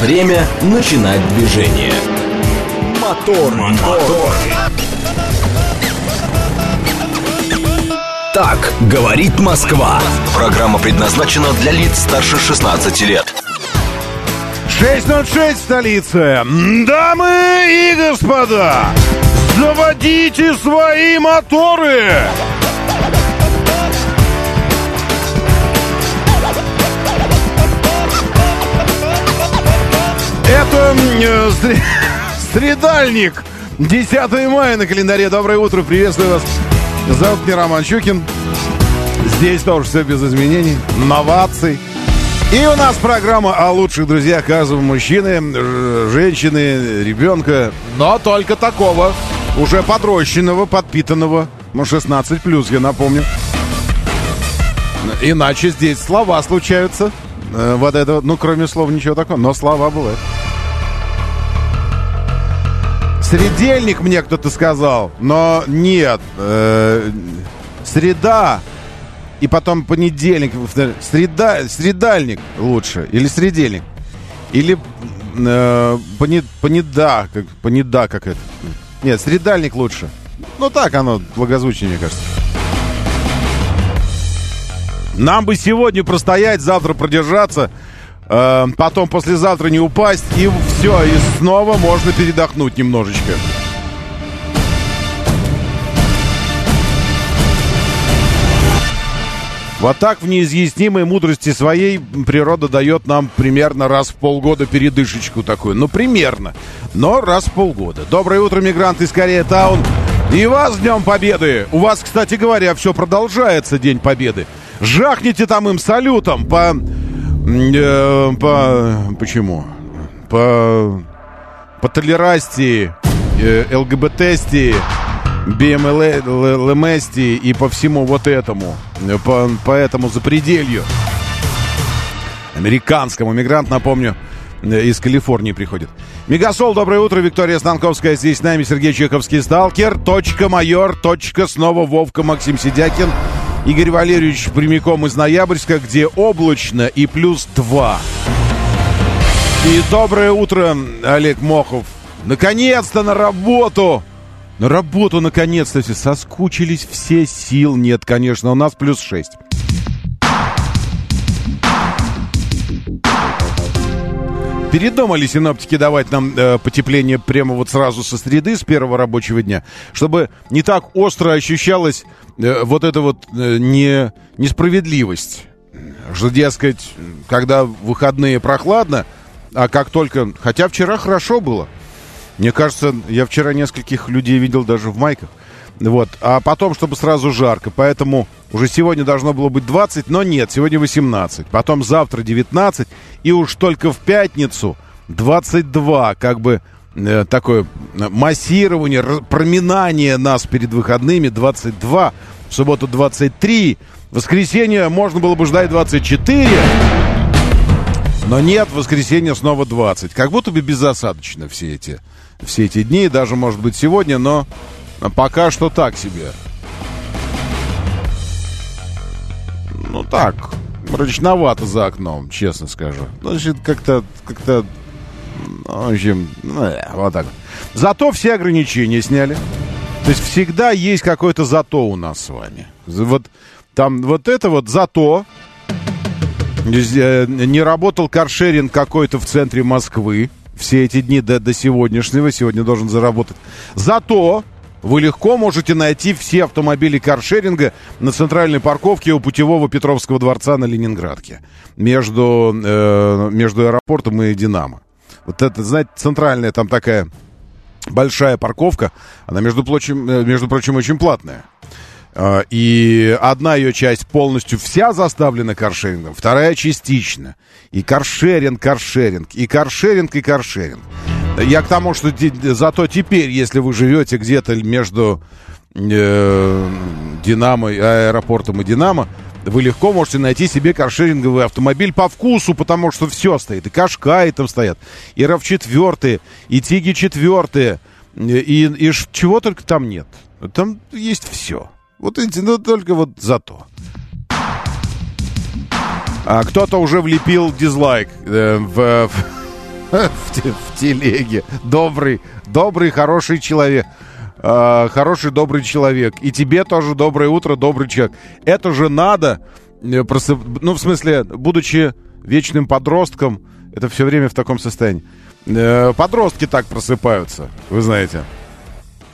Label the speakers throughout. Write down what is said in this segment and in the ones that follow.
Speaker 1: Время начинать движение. Мотор, мотор. Так говорит Москва. Программа предназначена для лиц старше 16 лет.
Speaker 2: 6.06 в столице. Дамы и господа, заводите свои моторы. Это э, сре- средальник. 10 мая на календаре. Доброе утро, приветствую вас. Зовут меня Роман Щукин. Здесь тоже все без изменений, новаций. И у нас программа о лучших друзьях каждого мужчины, женщины, ребенка. Но только такого, уже подрощенного, подпитанного. Ну, 16 плюс, я напомню. Иначе здесь слова случаются. Э, Вот это, ну, кроме слов ничего такого, но слова бывают. Средельник мне кто-то сказал, но нет. э, среда и потом понедельник. Среда, средальник лучше. Или средельник. Или э, поне- понеда, как, понеда как это. Нет, средальник лучше. Ну так оно благозвучнее, мне кажется. Нам бы сегодня простоять, завтра продержаться, э, потом послезавтра не упасть, и все, и снова можно передохнуть немножечко. Вот так в неизъяснимой мудрости своей природа дает нам примерно раз в полгода передышечку такую. Ну, примерно. Но раз в полгода. Доброе утро, мигранты из Корея Таун. И вас с Днем Победы. У вас, кстати говоря, все продолжается День Победы. Жахните там им салютом по... э, по... Почему? По... По толерастии, э, ЛГБТстии, БМЛМСти и по всему вот этому, э, по, по этому запределью. Американскому мигрант, напомню, из Калифорнии приходит. Мегасол, доброе утро, Виктория Станковская здесь с нами, Сергей Чеховский, сталкер, точка майор, точка снова Вовка Максим Сидякин, Игорь Валерьевич прямиком из Ноябрьска, где облачно и плюс 2. И доброе утро, Олег Мохов. Наконец-то на работу! На работу, наконец-то, все соскучились, все сил нет, конечно, у нас плюс 6. Передумали синоптики давать нам э, потепление прямо вот сразу со среды, с первого рабочего дня, чтобы не так остро ощущалась э, вот эта вот э, не, несправедливость. Что, дескать, когда выходные прохладно, а как только... Хотя вчера хорошо было. Мне кажется, я вчера нескольких людей видел даже в майках. Вот. А потом, чтобы сразу жарко. Поэтому уже сегодня должно было быть 20, но нет, сегодня 18. Потом завтра 19. И уж только в пятницу 22. Как бы э, такое массирование, р- проминание нас перед выходными 22. В субботу 23. В воскресенье можно было бы ждать 24. Но нет, в воскресенье снова 20. Как будто бы безосадочно все эти, все эти дни, даже, может быть, сегодня, но пока что так себе. Ну так, мрачновато за окном, честно скажу. Ну, Значит, как-то, как-то, ну, в общем, ну, э, вот так. Зато все ограничения сняли. То есть всегда есть какое-то зато у нас с вами. Вот там вот это вот зато, Э, не работал каршеринг какой-то в центре Москвы все эти дни до, до сегодняшнего. Сегодня должен заработать. Зато вы легко можете найти все автомобили каршеринга на центральной парковке у путевого Петровского дворца на Ленинградке. Между, э, между аэропортом и Динамо. Вот это, знаете, центральная там такая большая парковка. Она, между прочим, э, между прочим очень платная. А, И одна ее часть полностью вся заставлена каршерингом, вторая частично. И каршеринг, каршеринг, и каршеринг, и каршеринг. Я к тому, что зато теперь, если вы живете где-то между э, Динамо, аэропортом и Динамо, вы легко можете найти себе каршеринговый автомобиль по вкусу, потому что все стоит. И Кашкаи там стоят, и РАВ-4, и Тиги-4, и, и чего только там нет. Там есть все. Вот ну только вот зато. А кто-то уже влепил дизлайк э, в, в- в телеге. Добрый, добрый, хороший человек. Uh, хороший, добрый человек. И тебе тоже доброе утро, добрый человек. Это же надо, э, просып... ну, в смысле, будучи вечным подростком, это все время в таком состоянии. Uh, подростки так просыпаются, вы знаете.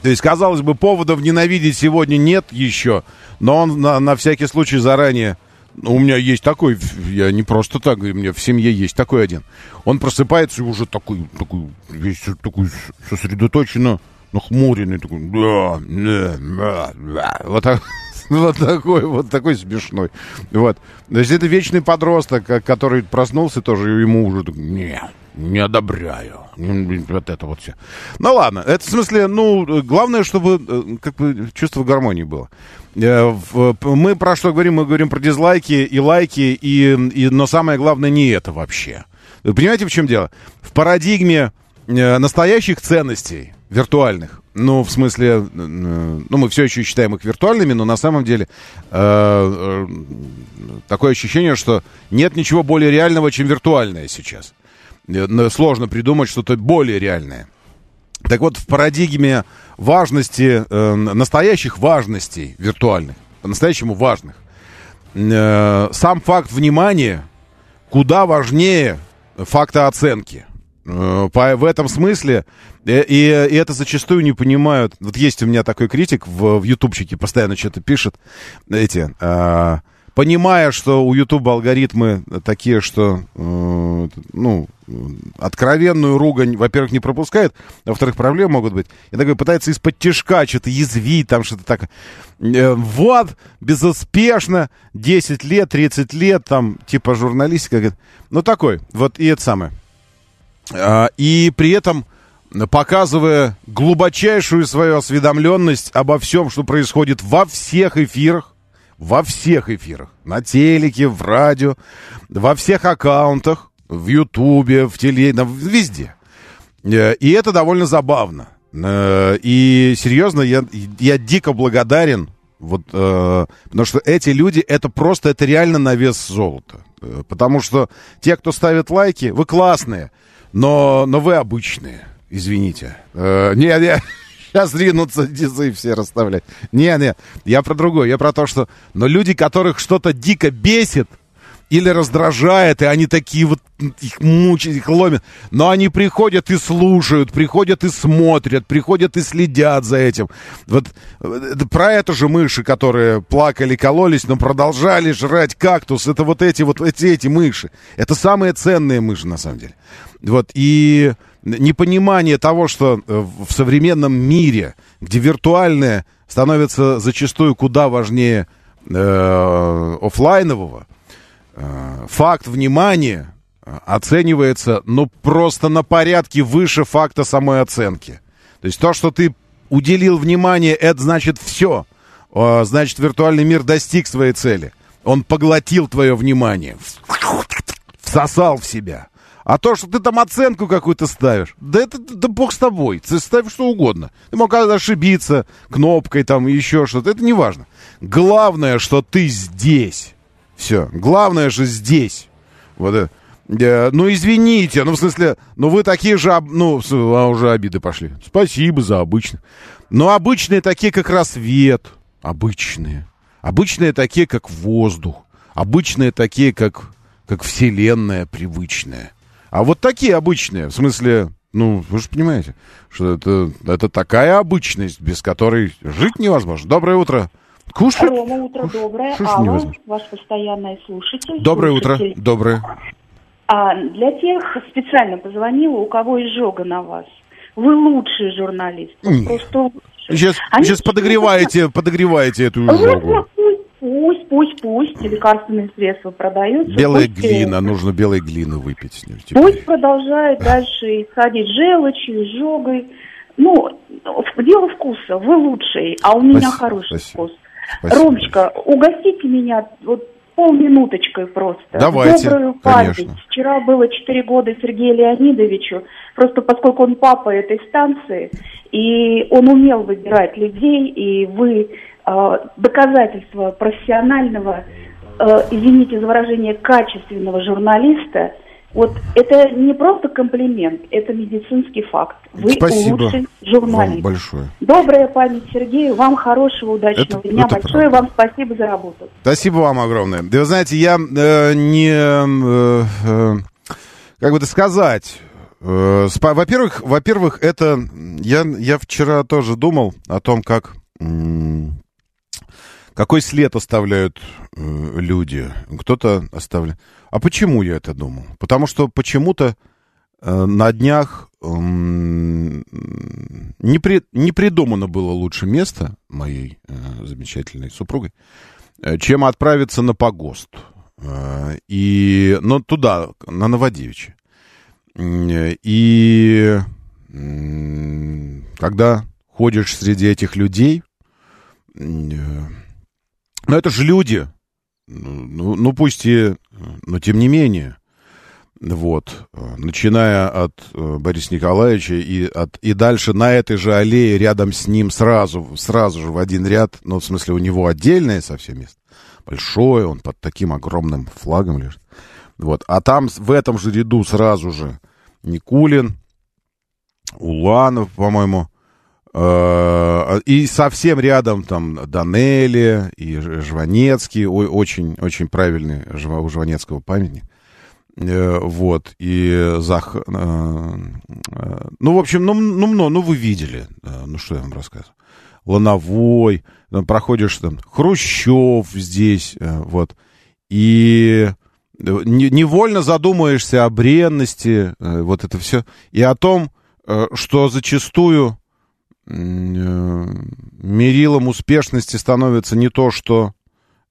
Speaker 2: То есть, казалось бы, поводов ненавидеть сегодня нет еще, но он на, на всякий случай заранее у меня есть такой, я не просто так у меня в семье есть такой один. Он просыпается и уже такой, такой, весь такой сосредоточенно нахмуренный, такой, да, да, да, вот так. Вот такой, вот такой смешной. Вот. То есть это вечный подросток, который проснулся тоже, ему уже не, не одобряю. Вот это вот все. Ну ладно, это в смысле, ну, главное, чтобы э, как бы чувство гармонии было. Э, мы про что говорим? Мы говорим про дизлайки и лайки, и, и, но самое главное не это вообще. Вы понимаете, в чем дело? В парадигме э, настоящих ценностей, виртуальных, ну, в смысле, ну, мы все еще считаем их виртуальными, но на самом деле э, э, такое ощущение, что нет ничего более реального, чем виртуальное сейчас. Сложно придумать что-то более реальное. Так вот, в парадигме важности, э, настоящих важностей виртуальных, по-настоящему важных, э, сам факт внимания куда важнее факта оценки. Э, по, в этом смысле, и, и, и это зачастую не понимают. Вот есть у меня такой критик в, в ютубчике, постоянно что-то пишет, эти... Э, понимая, что у YouTube алгоритмы такие, что, э, ну, откровенную ругань, во-первых, не пропускает, а во-вторых, проблемы могут быть. И такой пытается из-под тяжка что-то язвить, там что-то так. Э, вот, безуспешно, 10 лет, 30 лет, там, типа журналистика. Ну, такой, вот и это самое. А, и при этом показывая глубочайшую свою осведомленность обо всем, что происходит во всех эфирах, во всех эфирах. На телеке, в радио, во всех аккаунтах, в Ютубе, в теле, везде. Э, и это довольно забавно. Э, и серьезно, я, я дико благодарен, вот, э, потому что эти люди, это просто, это реально на вес золота. Потому что те, кто ставит лайки, вы классные, но, но вы обычные, извините. Не, не, Сейчас ринутся дизы все расставлять. Не, не, я про другое. Я про то, что... Но люди, которых что-то дико бесит, или раздражает, и они такие вот их мучают, их ломят. Но они приходят и слушают, приходят и смотрят, приходят и следят за этим. Вот про это же мыши, которые плакали, кололись, но продолжали жрать кактус. Это вот эти вот эти, эти мыши. Это самые ценные мыши, на самом деле. Вот, и непонимание того, что э, в современном мире, где виртуальное становится зачастую куда важнее э, офлайнового, э, факт внимания э, оценивается, ну, просто на порядке выше факта самой оценки. То есть то, что ты уделил внимание, это значит все. Значит, виртуальный мир достиг своей цели. Он поглотил твое внимание, всосал в себя. А то, что ты там оценку какую-то ставишь, да это да бог с тобой. Ты ставишь что угодно. Ты мог ошибиться кнопкой там, еще что-то. Это не важно. Главное, что ты здесь. Все. Главное же здесь. Вот это. Э, ну, извините, ну, в смысле, ну, вы такие же, ну, а уже обиды пошли. Спасибо за обычных. Но обычные такие, как рассвет. Обычные. Обычные такие, как воздух. Обычные такие, как, как вселенная привычная. А вот такие обычные, в смысле, ну, вы же понимаете, что это, это такая обычность, без которой жить невозможно. Доброе утро.
Speaker 3: Кушать? Рома, утро Куш... доброе. Кушать Алла, невозможно. ваш постоянный слушатель.
Speaker 2: Доброе
Speaker 3: слушатель.
Speaker 2: утро. Доброе.
Speaker 3: А, для тех специально позвонила, у кого изжога на вас. Вы лучший журналист. Просто лучший.
Speaker 2: Сейчас, сейчас подогреваете, подогреваете эту изжогу.
Speaker 3: Пусть, пусть, пусть лекарственные средства продаются.
Speaker 2: Белая
Speaker 3: пусть,
Speaker 2: глина, нужно белой глины выпить с
Speaker 3: ним. Теперь. Пусть продолжает дальше исходить желчью, изжогой. Ну, дело вкуса, вы лучший, а у меня спасибо, хороший спасибо. вкус. Спасибо. Ромочка, угостите меня вот полминуточкой просто.
Speaker 2: Давайте, Добрую память. Конечно.
Speaker 3: Вчера было 4 года Сергею Леонидовичу, просто поскольку он папа этой станции, и он умел выбирать людей, и вы доказательство профессионального, э, извините за выражение, качественного журналиста, Вот это не просто комплимент, это медицинский факт. Вы
Speaker 2: Спасибо
Speaker 3: лучший журналист.
Speaker 2: Вам большое.
Speaker 3: Добрая память Сергею, вам хорошего, удачного
Speaker 2: Это-
Speaker 3: дня.
Speaker 2: это
Speaker 3: Большое
Speaker 2: правда.
Speaker 3: вам спасибо за работу.
Speaker 2: Спасибо вам огромное. Да вы знаете, я э, не... э, э, как бы это сказать... э, спа- во-первых, во-первых, это... Я, я вчера тоже думал о том, как... м, какой след оставляют э, люди. Кто-то оставляет... А почему я это думал? Потому что почему-то э, на днях м, не, при- не придумано было лучше место моей э, замечательной супругой, э, чем отправиться на погост. Э, И, ну, туда, на Новодевичье. И когда ходишь среди этих людей, ну, это же люди, ну, ну, пусть и, но тем не менее, вот, э, начиная от э, Бориса Николаевича и, от, и дальше на этой же аллее рядом с ним сразу, сразу же в один ряд, ну, в смысле, у него отдельное совсем место, большое, он под таким огромным флагом лежит, вот, а там в этом же ряду сразу же Никулин, Уланов, по-моему, и совсем рядом там Данели и Жванецкий, ой, очень, очень правильный у Жванецкого памятник. Э, Вот, и Зах... э, э, Ну, в общем, ну, ну, ну, вы видели, э, ну, что я вам рассказываю. Лановой, там проходишь там, Хрущев здесь, э, вот, и не- невольно задумаешься о бренности, э, вот это все, и о том, э, что зачастую э, мерилом успешности становится не то, что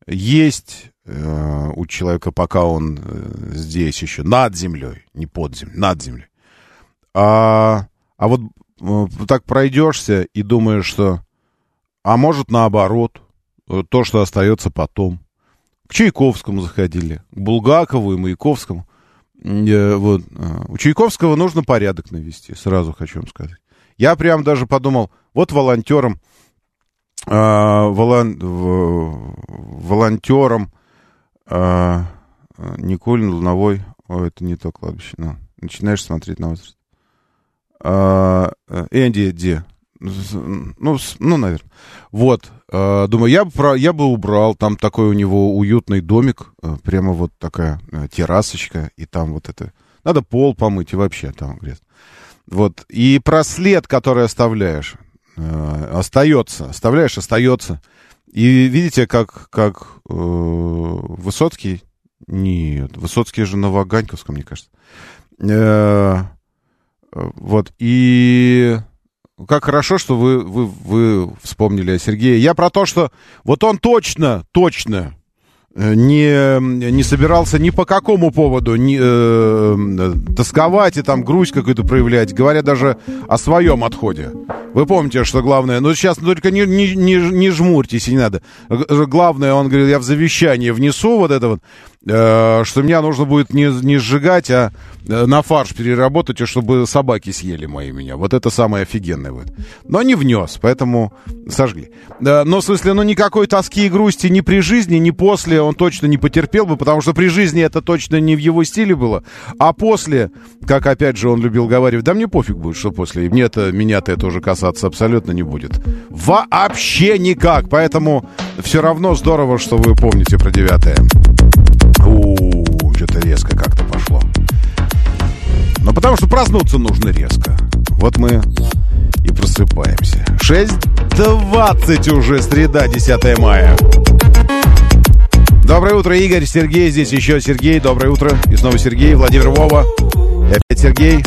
Speaker 2: есть э, у человека, пока он э, здесь еще, над землей, не под землей, над землей. А, а вот э, так пройдешься и думаешь, что, а может наоборот, э, то, что остается потом. К Чайковскому заходили, к Булгакову и Маяковскому. Э, Вот. э, У Чайковского нужно порядок навести, сразу хочу вам сказать. Я прям даже подумал, вот волонтером, а, волон- в- волонтером а, Николин Луновой, о, это не то кладбище, ну, начинаешь смотреть на возраст. А, э, Энди Ди, ну, ну, наверное. Вот, думаю, я бы, про- я бы убрал, там такой у него уютный домик, а, прямо вот такая а, террасочка, и там вот это, надо пол помыть и вообще там грязно. Вот, и прослед, который оставляешь, э, остается, оставляешь, остается. И видите, как, как э, Высоцкий, нет, Высоцкий же на Ваганьковском, мне кажется. Э, вот, и как хорошо, что вы, вы, вы вспомнили о Сергее. Я про то, что вот он точно, точно не, не собирался ни по какому поводу не, э, тосковать и там грусть какую-то проявлять, говоря даже о своем отходе. Вы помните, что главное, ну сейчас только не, не, не, не жмурьтесь, не надо. Г- Главное, он говорит, я в завещание внесу вот это вот, э, что меня нужно будет не, не сжигать, а э, на фарш переработать, и чтобы собаки съели мои меня. Вот это самое офигенное будет. Но не внес, поэтому сожгли. Э, Но в смысле, ну никакой тоски и грусти ни при жизни, ни после он точно не потерпел бы, потому что при жизни это точно не в его стиле было. А после, как опять же он любил говорить, да мне пофиг будет, что после. И мне-то, меня-то это уже касаться абсолютно не будет. Вообще никак. Поэтому все равно здорово, что вы помните про девятое. Резко как-то пошло. Ну, потому что проснуться нужно резко. Вот мы и просыпаемся. 6.20 уже, среда, 10 мая. Доброе утро, Игорь, Сергей, здесь еще Сергей, доброе утро. И снова Сергей, Владимир Вова, и опять Сергей.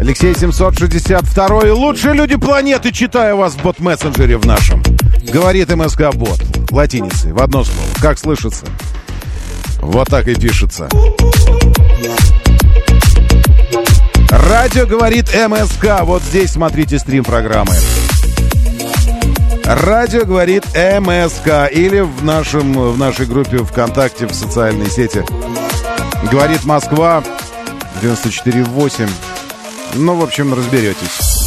Speaker 2: Алексей 762 Лучшие люди планеты, читаю вас в бот-мессенджере в нашем. Говорит МСК Бот. Латиницей, в одно слово. Как слышится? Вот так и пишется. Радио говорит МСК. Вот здесь смотрите стрим программы. Радио говорит МСК. Или в, нашем, в нашей группе ВКонтакте в социальной сети. Говорит Москва 94.8. Ну, в общем, разберетесь.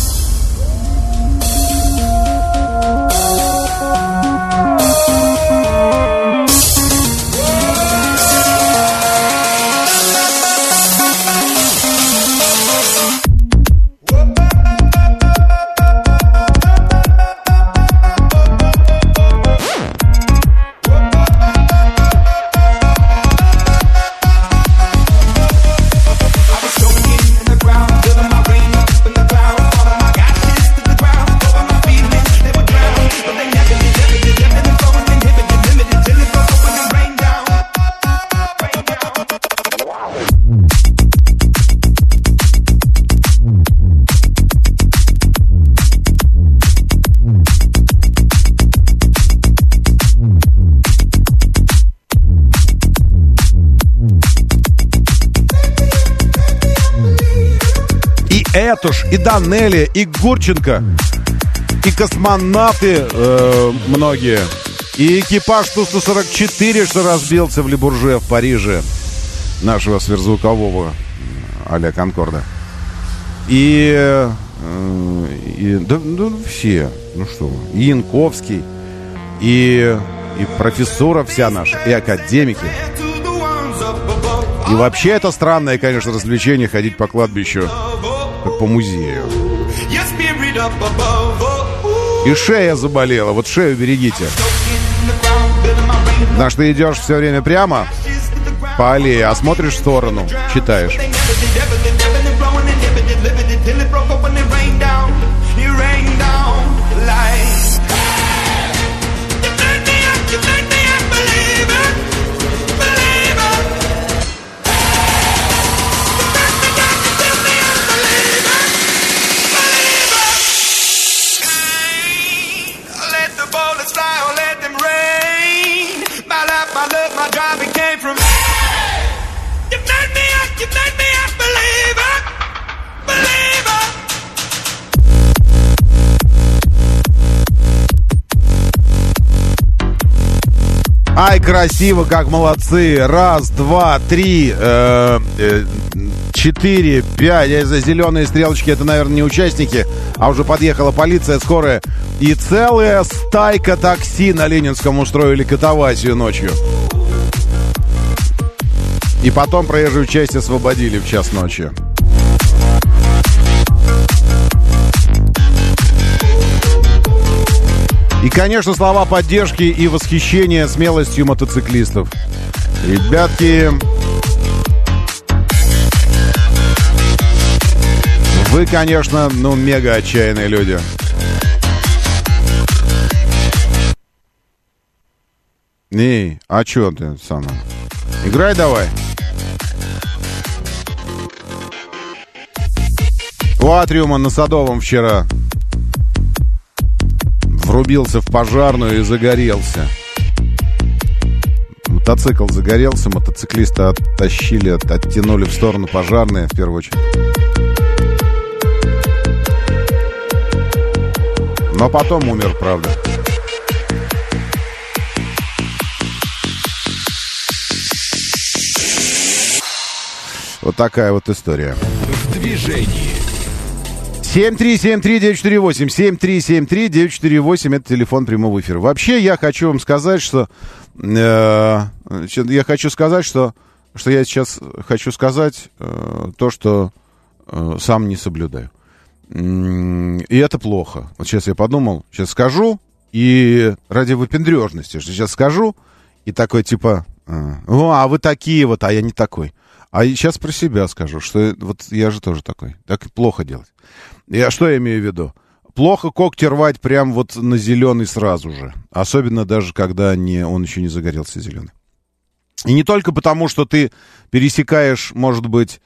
Speaker 2: Этуш, и Данелия, и Гурченко, и космонавты э, многие, и экипаж Ту-144, что разбился в Лебурже в Париже, нашего сверхзвукового а-ля Конкорда. И, э, и да, да, все, ну что, и Янковский, и, и профессура вся наша, и академики. И вообще это странное, конечно, развлечение ходить по кладбищу, как по музею. И шея заболела, вот шею берегите. Потому что идешь все время прямо по аллее, а смотришь в сторону, читаешь. Ай, красиво, как молодцы. Раз, два, три, э, э, четыре, пять. За зеленые стрелочки, это, наверное, не участники, а уже подъехала полиция, скорая. И целая стайка такси на Ленинском устроили катавасию ночью. И потом проезжую часть освободили в час ночи. И, конечно, слова поддержки и восхищения смелостью мотоциклистов. Ребятки, вы, конечно, ну, мега отчаянные люди. Не, а чё ты, Сана? Играй давай. У Атриума на Садовом вчера врубился в пожарную и загорелся. Мотоцикл загорелся, мотоциклиста оттащили, оттянули в сторону пожарные, в первую очередь. Но потом умер, правда. Вот такая вот история.
Speaker 1: В движении.
Speaker 2: 7373948, 7373948, это телефон прямого эфира. Вообще, я хочу вам сказать, что... Э, я хочу сказать, что... Что я сейчас хочу сказать э, то, что э, сам не соблюдаю. И это плохо. Вот сейчас я подумал, сейчас скажу, и ради выпендрежности, что сейчас скажу, и такой типа, о, а вы такие вот, а я не такой. А сейчас про себя скажу, что вот я же тоже такой. Так плохо делать. Я что я имею в виду? Плохо когти рвать прям вот на зеленый сразу же. Особенно даже, когда не, он еще не загорелся зеленый. И не только потому, что ты пересекаешь, может быть,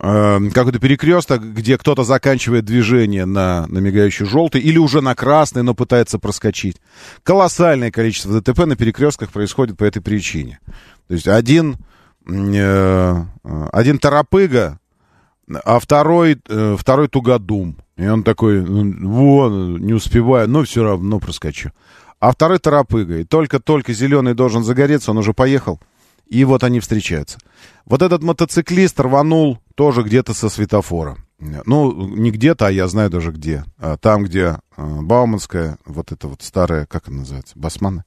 Speaker 2: э, какой-то перекресток, где кто-то заканчивает движение на, на мигающий желтый или уже на красный, но пытается проскочить. Колоссальное количество ДТП на перекрестках происходит по этой причине. То есть один, один торопыга а второй, э, второй тугодум. И он такой, «Ну, вон, не успеваю, но все равно проскочу. А второй торопыга. И только-только зеленый должен загореться, он уже поехал. И вот они встречаются. Вот этот мотоциклист рванул тоже где-то со светофора. Ну, не где-то, а я знаю даже где. А там, где а, Бауманская, вот это вот старая, как она называется, Басмана,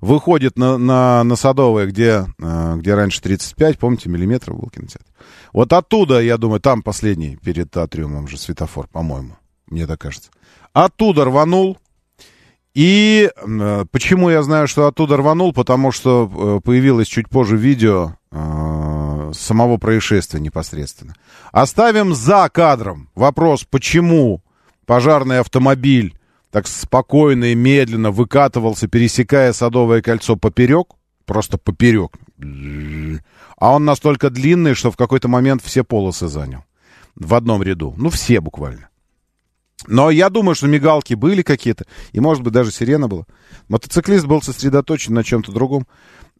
Speaker 2: выходит на, на, на Садовое, где, а, где раньше 35, помните, миллиметров был кинотеатр. Вот оттуда, я думаю, там последний перед атриумом же светофор, по-моему, мне так кажется. Оттуда рванул, и э, почему я знаю, что оттуда рванул? Потому что э, появилось чуть позже видео самого происшествия непосредственно. Оставим за кадром вопрос, почему пожарный автомобиль так спокойно и медленно выкатывался, пересекая Садовое кольцо поперек, просто поперек. А он настолько длинный, что в какой-то момент все полосы занял. В одном ряду. Ну, все буквально. Но я думаю, что мигалки были какие-то, и, может быть, даже сирена была. Мотоциклист был сосредоточен на чем-то другом.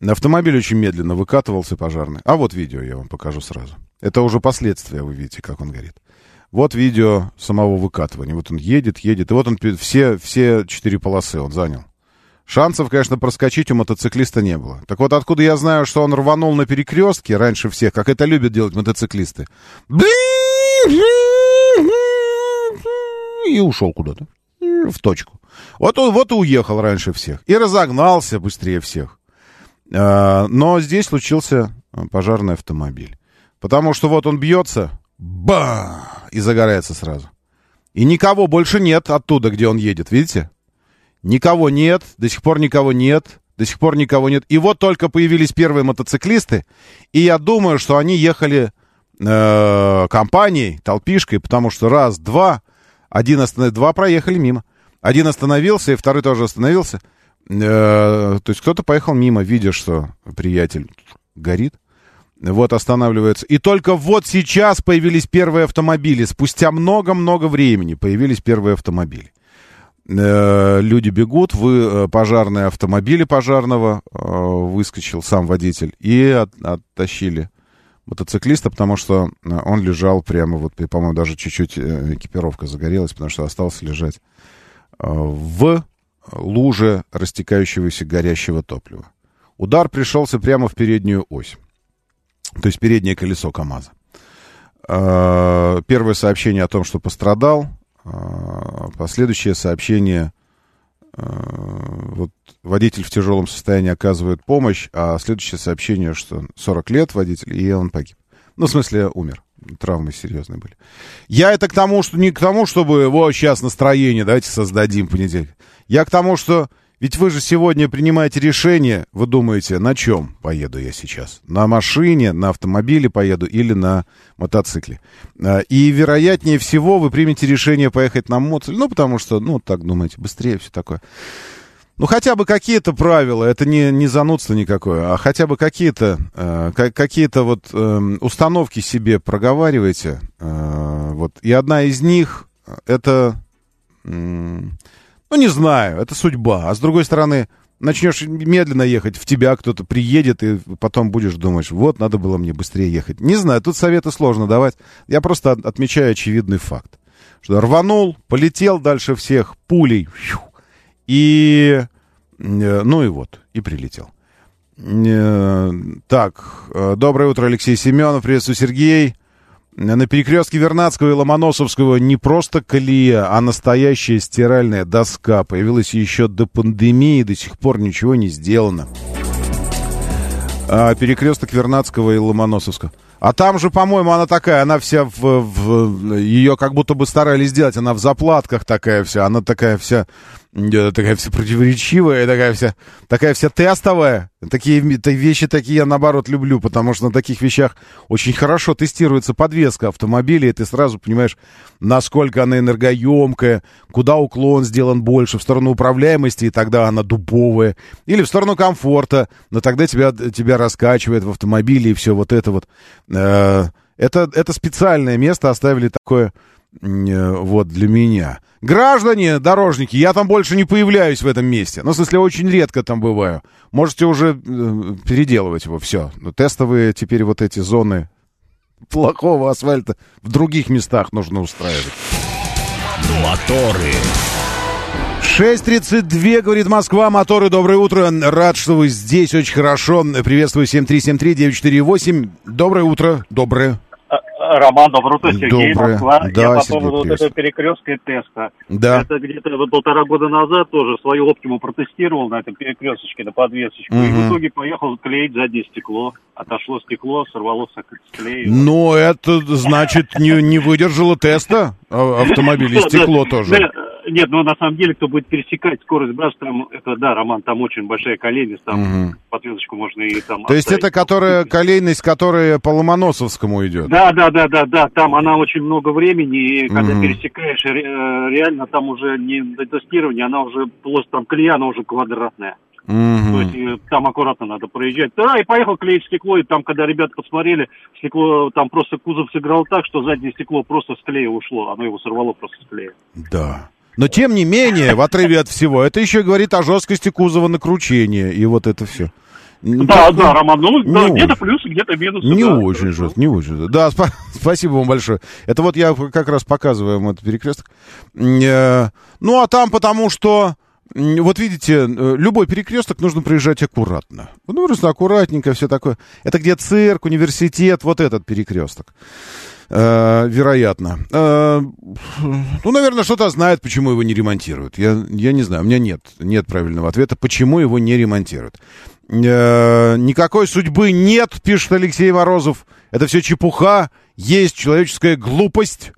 Speaker 2: Автомобиль очень медленно выкатывался пожарный. А вот видео я вам покажу сразу. Это уже последствия, вы видите, как он горит. Вот видео самого выкатывания. Вот он едет, едет. И вот он все, все четыре полосы он занял. Шансов, конечно, проскочить у мотоциклиста не было. Так вот, откуда я знаю, что он рванул на перекрестке раньше всех, как это любят делать мотоциклисты. И ушел куда-то. В точку. Вот, вот и уехал раньше всех. И разогнался быстрее всех. А, но здесь случился пожарный автомобиль. Потому что вот он бьется, ба, и загорается сразу. И никого больше нет оттуда, где он едет, видите? Никого нет, до сих пор никого нет, до сих пор никого нет. И вот только появились первые мотоциклисты, и я думаю, что они ехали э, компанией, толпишкой, потому что раз, два, один остановился, два проехали мимо. Один остановился, и второй тоже остановился. Э, то есть кто-то поехал мимо, видя, что приятель горит. Вот останавливается. И только вот сейчас появились первые автомобили. Спустя много-много времени появились первые автомобили. Э, люди бегут, вы э, пожарные автомобили пожарного, выскочил сам водитель, и от, оттащили мотоциклиста, потому что он лежал прямо, вот, по-моему, даже чуть-чуть экипировка загорелась, потому что остался лежать в луже растекающегося горящего топлива. Удар пришелся прямо в переднюю ось, то есть переднее колесо КАМАЗа. Первое сообщение о том, что пострадал, а, последующее сообщение, а, вот водитель в тяжелом состоянии оказывает помощь, а следующее сообщение, что 40 лет водитель, и он погиб. Ну, в смысле, умер. Травмы серьезные были. Я это к тому, что не к тому, чтобы, вот, сейчас настроение, давайте создадим понедельник. Я к тому, что ведь вы же сегодня принимаете решение, вы думаете, на чем поеду я сейчас? На машине, на автомобиле поеду или на мотоцикле? А, и вероятнее всего вы примете решение поехать на мотоцикле, ну, потому что, ну, так думаете, быстрее все такое. Ну, хотя бы какие-то правила, это не, не занудство никакое, а хотя бы какие-то э, какие-то вот э, установки себе проговаривайте. Э, вот. И одна из них, это... Э, ну, не знаю, это судьба. А с другой стороны, начнешь медленно ехать, в тебя кто-то приедет, и потом будешь думать, вот, надо было мне быстрее ехать. Не знаю, тут советы сложно давать. Я просто отмечаю очевидный факт. Что рванул, полетел дальше всех пулей, и, э, ну и вот, и прилетел. Э, так, э, доброе утро, Алексей Семенов, приветствую, Сергей. На перекрестке Вернадского и Ломоносовского не просто колея, а настоящая стиральная доска. Появилась еще до пандемии, до сих пор ничего не сделано. А, перекресток Вернадского и Ломоносовского. А там же, по-моему, она такая, она вся в, в... Ее как будто бы старались сделать, она в заплатках такая вся, она такая вся такая вся противоречивая, такая вся, такая вся тестовая. Такие вещи такие я, наоборот, люблю, потому что на таких вещах очень хорошо тестируется подвеска автомобиля, и ты сразу понимаешь, насколько она энергоемкая, куда уклон сделан больше, в сторону управляемости, и тогда она дубовая, или в сторону комфорта, но тогда тебя, тебя раскачивает в автомобиле, и все вот это вот. Э, это, это специальное место оставили такое вот для меня. Граждане, дорожники, я там больше не появляюсь в этом месте. Ну, в смысле, очень редко там бываю. Можете уже э, переделывать его, все. Но тестовые теперь вот эти зоны плохого асфальта в других местах нужно устраивать.
Speaker 1: Моторы.
Speaker 2: 6.32, говорит Москва, моторы, доброе утро. Рад, что вы здесь, очень хорошо. Приветствую 7373-948. Доброе утро, доброе.
Speaker 4: Роман, доброе утро, Сергей,
Speaker 2: Доброе.
Speaker 4: Москва.
Speaker 2: Да,
Speaker 4: Я по
Speaker 2: Сергей,
Speaker 4: поводу вот этого перекрестка теста.
Speaker 2: Да.
Speaker 4: Это где-то вот полтора года назад тоже свою оптиму протестировал на этом перекресточке, на подвесочку.
Speaker 2: Угу.
Speaker 4: И в итоге поехал клеить заднее стекло. Отошло стекло, сорвалось с клея.
Speaker 2: Но это, значит, не, не выдержало теста а, автомобиля, и стекло тоже.
Speaker 4: Нет, ну на самом деле, кто будет пересекать скорость БАС, там, это, да, Роман, там очень большая колейность, там
Speaker 2: Мгм.
Speaker 4: подвесочку можно и там...
Speaker 2: То есть это которая колейность, которая по Ломоносовскому идет?
Speaker 4: Да, да, да, да, да, там она очень много времени, и когда
Speaker 2: Мгм.
Speaker 4: пересекаешь, ре- э, реально там уже не до тестирования, она уже просто там колея, она уже квадратная.
Speaker 2: Мгм.
Speaker 4: То есть э, там аккуратно надо проезжать. Да, и поехал клеить стекло, и там, когда ребята посмотрели, стекло, там просто кузов сыграл так, что заднее стекло просто с клея ушло, оно его сорвало просто с клея.
Speaker 2: Да. Но тем не менее, в отрыве от всего, это еще говорит о жесткости кузова на кручение. И вот это все.
Speaker 4: Да, как, да, Роман, ну, да, где-то плюсы, где-то минусы.
Speaker 2: Не да, очень жестко, не очень Да, сп- спасибо вам большое. Это вот я как раз показываю вам этот перекресток. Э, ну, а там потому что вот видите, э, любой перекресток нужно проезжать аккуратно. Ну, просто аккуратненько, все такое. Это где цирк, университет, вот этот перекресток. Э, вероятно. Э, ну, наверное, что-то знает, почему его не ремонтируют. Я, я не знаю, у меня нет, нет правильного ответа, почему его не ремонтируют. Э, никакой судьбы нет, пишет Алексей Морозов. Это все чепуха, есть человеческая глупость.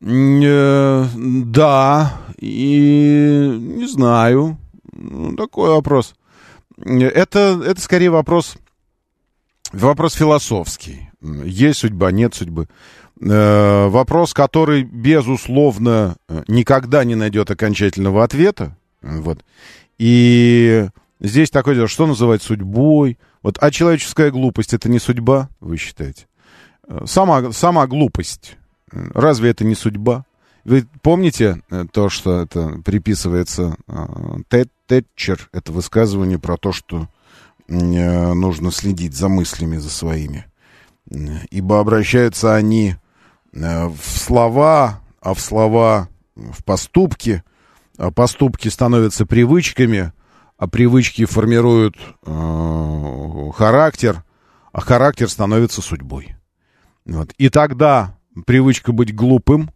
Speaker 2: Э, да, и не знаю. Ну, такой вопрос. Это, это скорее вопрос, вопрос философский. Есть судьба, нет судьбы. Э, вопрос, который, безусловно, никогда не найдет окончательного ответа. Вот. И здесь такое дело, что называть судьбой? Вот, а человеческая глупость это не судьба, вы считаете? Э, сама, сама глупость Разве это не судьба? Вы помните э, то, что это приписывается э, Тэтчер, это высказывание про то, что э, нужно следить за мыслями, за своими. Ибо обращаются они в слова, а в слова в поступки. А поступки становятся привычками, а привычки формируют э, характер, а характер становится судьбой. Вот. И тогда привычка быть глупым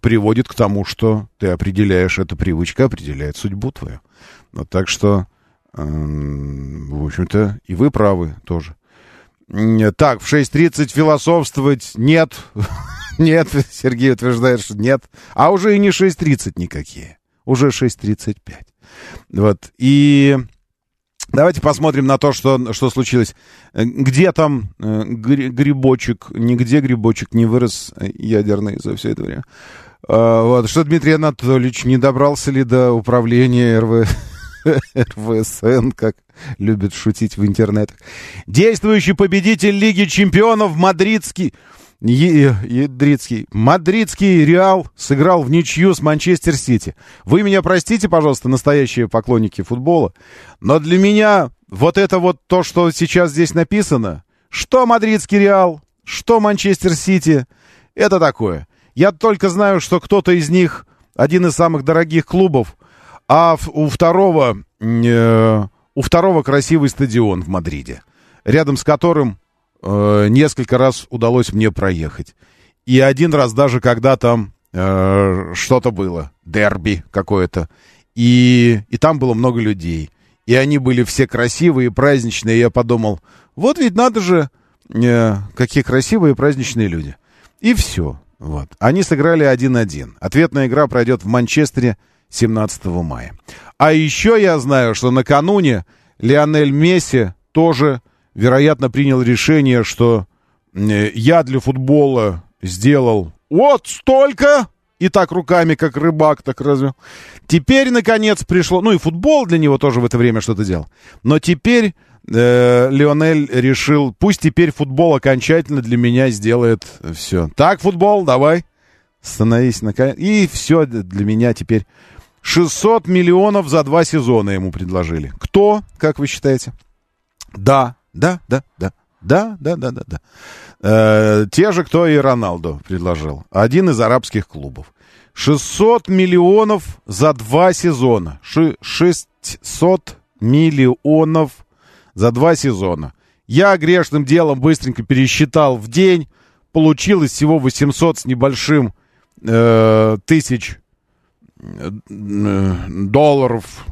Speaker 2: приводит к тому, что ты определяешь, эта привычка определяет судьбу твою. Вот так что, в общем-то, и вы правы тоже. Так, в 6.30 философствовать нет. нет, Сергей утверждает, что нет. А уже и не 6.30 никакие. Уже 6.35. Вот. И Давайте посмотрим на то, что, что случилось. Где там э, грибочек, нигде грибочек не вырос э, ядерный за все это время. А, вот. Что Дмитрий Анатольевич не добрался ли до управления РВ... РВСН, как любят шутить в интернетах. Действующий победитель Лиги чемпионов Мадридский Ядрицкий. Мадридский Реал сыграл в ничью с Манчестер Сити. Вы меня простите, пожалуйста, настоящие поклонники футбола, но для меня вот это вот то, что сейчас здесь написано, что Мадридский Реал, что Манчестер Сити, это такое. Я только знаю, что кто-то из них один из самых дорогих клубов, а у второго, э, у второго красивый стадион в Мадриде, рядом с которым э, несколько раз удалось мне проехать. И один раз даже, когда там э, что-то было, дерби какое-то, и, и там было много людей. И они были все красивые, праздничные. И я подумал, вот ведь надо же, э, какие красивые праздничные люди. И все. Вот. Они сыграли 1-1. Ответная игра пройдет в Манчестере 17 мая. А еще я знаю, что накануне Лионель Месси тоже вероятно, принял решение, что я для футбола сделал вот столько, и так руками, как рыбак, так разве. Теперь, наконец, пришло... Ну, и футбол для него тоже в это время что-то делал. Но теперь э, Лионель решил, пусть теперь футбол окончательно для меня сделает все. Так, футбол, давай, становись наконец. И все для меня теперь. 600 миллионов за два сезона ему предложили. Кто, как вы считаете? Да, да, да, да. Да, да, да, да, да. Э, те же, кто и Роналду предложил. Один из арабских клубов. 600 миллионов за два сезона. Ши 600 миллионов за два сезона. Я грешным делом быстренько пересчитал в день. Получилось всего 800 с небольшим э, тысяч долларов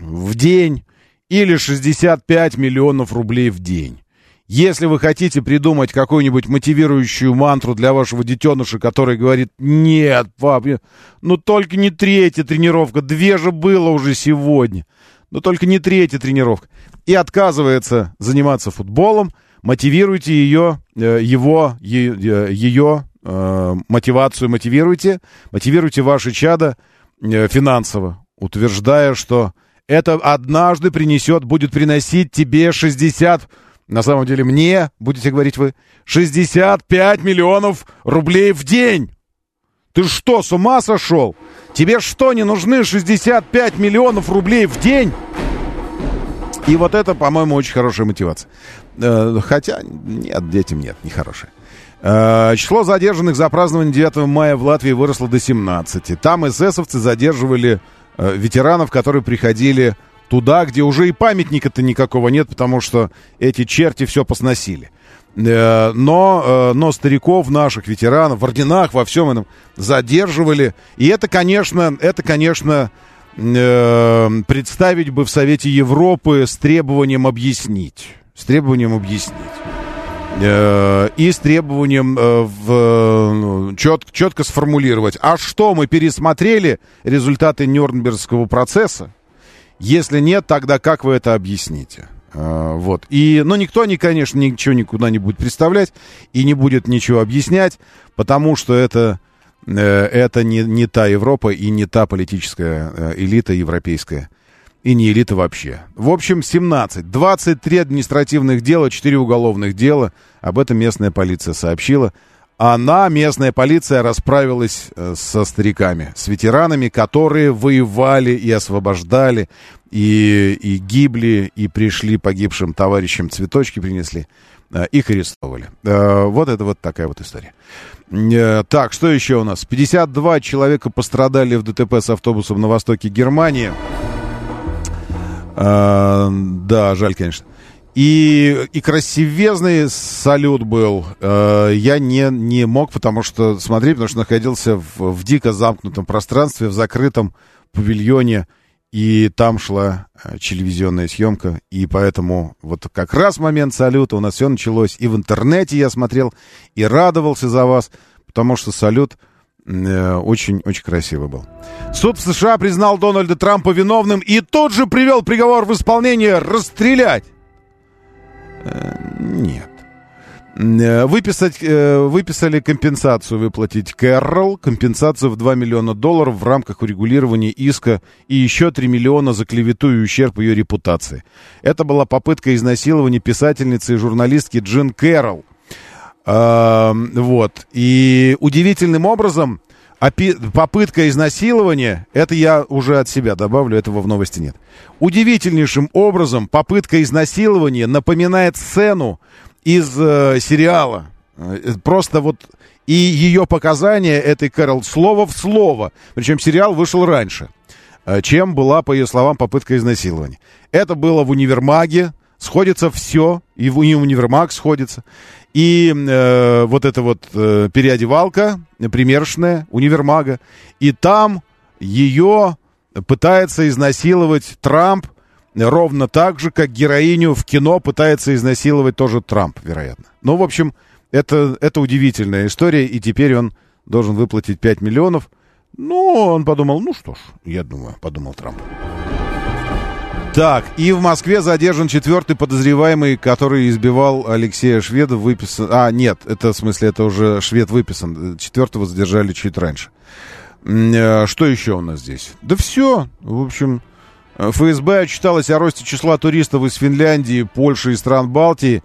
Speaker 2: в день или 65 миллионов рублей в день. Если вы хотите придумать какую-нибудь мотивирующую мантру для вашего детеныша, который говорит, нет, пап, ну только не третья тренировка, две же было уже сегодня, но только не третья тренировка, и отказывается заниматься футболом, мотивируйте ее, э, его, ее э, мотивацию, мотивируйте, мотивируйте ваше чадо э, финансово, утверждая, что это однажды принесет, будет приносить тебе 60, на самом деле мне, будете говорить вы, 65 миллионов рублей в день. Ты что, с ума сошел? Тебе что, не нужны 65 миллионов рублей в день? И вот это, по-моему, очень хорошая мотивация. Э, хотя, нет, детям нет, не хорошая. Э, число задержанных за празднование 9 мая в Латвии выросло до 17. Там эсэсовцы задерживали э, ветеранов, которые приходили туда, где уже и памятника-то никакого нет, потому что эти черти все посносили. Но, но стариков наших, ветеранов, в орденах, во всем этом задерживали. И это, конечно, это, конечно, э, представить бы в Совете Европы с требованием объяснить. С требованием объяснить. Э, и с требованием э, в, ну, чет, четко сформулировать. А что, мы пересмотрели результаты Нюрнбергского процесса? Если нет, тогда как вы это объясните? Uh, вот. И, ну, никто, не, конечно, ничего никуда не будет представлять и не будет ничего объяснять, потому что это Э, это не, не та Европа и не та политическая э, элита европейская. И не элита вообще. В общем, 17. 23 административных дела, 4 уголовных дела. Об этом местная полиция сообщила. Она, местная полиция, расправилась э, со стариками, с ветеранами, которые воевали и освобождали, и, и гибли, и пришли погибшим товарищам цветочки принесли. Их арестовали. Вот это вот такая вот история. Э, так, что еще у нас? 52 человека пострадали в ДТП с автобусом на востоке Германии. А, да, жаль, конечно. И, и красивезный салют был. А, я не, не мог, потому что смотреть, потому что находился в, в дико замкнутом пространстве, в закрытом павильоне и там шла э, телевизионная съемка, и поэтому вот как раз момент салюта у нас все началось, и в интернете я смотрел, и радовался за вас, потому что салют очень-очень э, красивый был. Суд в США признал Дональда Трампа виновным и тут же привел приговор в исполнение расстрелять. Э, нет. Э, выписать, выписали компенсацию выплатить Кэрролл, компенсацию в 2 миллиона долларов в рамках урегулирования иска и еще 3 миллиона за клевету и ущерб ее репутации. Это была попытка изнасилования писательницы и журналистки Джин Кэрролл. А, вот. И удивительным образом попытка изнасилования, это я уже от себя добавлю, этого в новости нет. Удивительнейшим образом попытка изнасилования напоминает сцену из э, сериала. Э, просто вот и ее показания этой Кэрол слово в слово. Причем сериал вышел раньше, э, чем была, по ее словам, попытка изнасилования. Это было в универмаге, сходится все, и в и универмаг сходится. И э, вот эта вот э, переодевалка примершная универмага. И там ее пытается изнасиловать Трамп ровно так же, как героиню в кино пытается изнасиловать тоже Трамп, вероятно. Ну, в общем, это, это удивительная история, и теперь он должен выплатить 5 миллионов. Ну, он подумал, ну что ж, я думаю, подумал Трамп. Так, и в Москве задержан четвертый подозреваемый, который избивал Алексея Шведа, выписан... А, нет, это в смысле, это уже Швед выписан. Четвертого задержали чуть раньше. Э, что еще у нас здесь? Да все, в общем... ФСБ отчиталось о росте числа туристов из Финляндии, Польши и стран Балтии.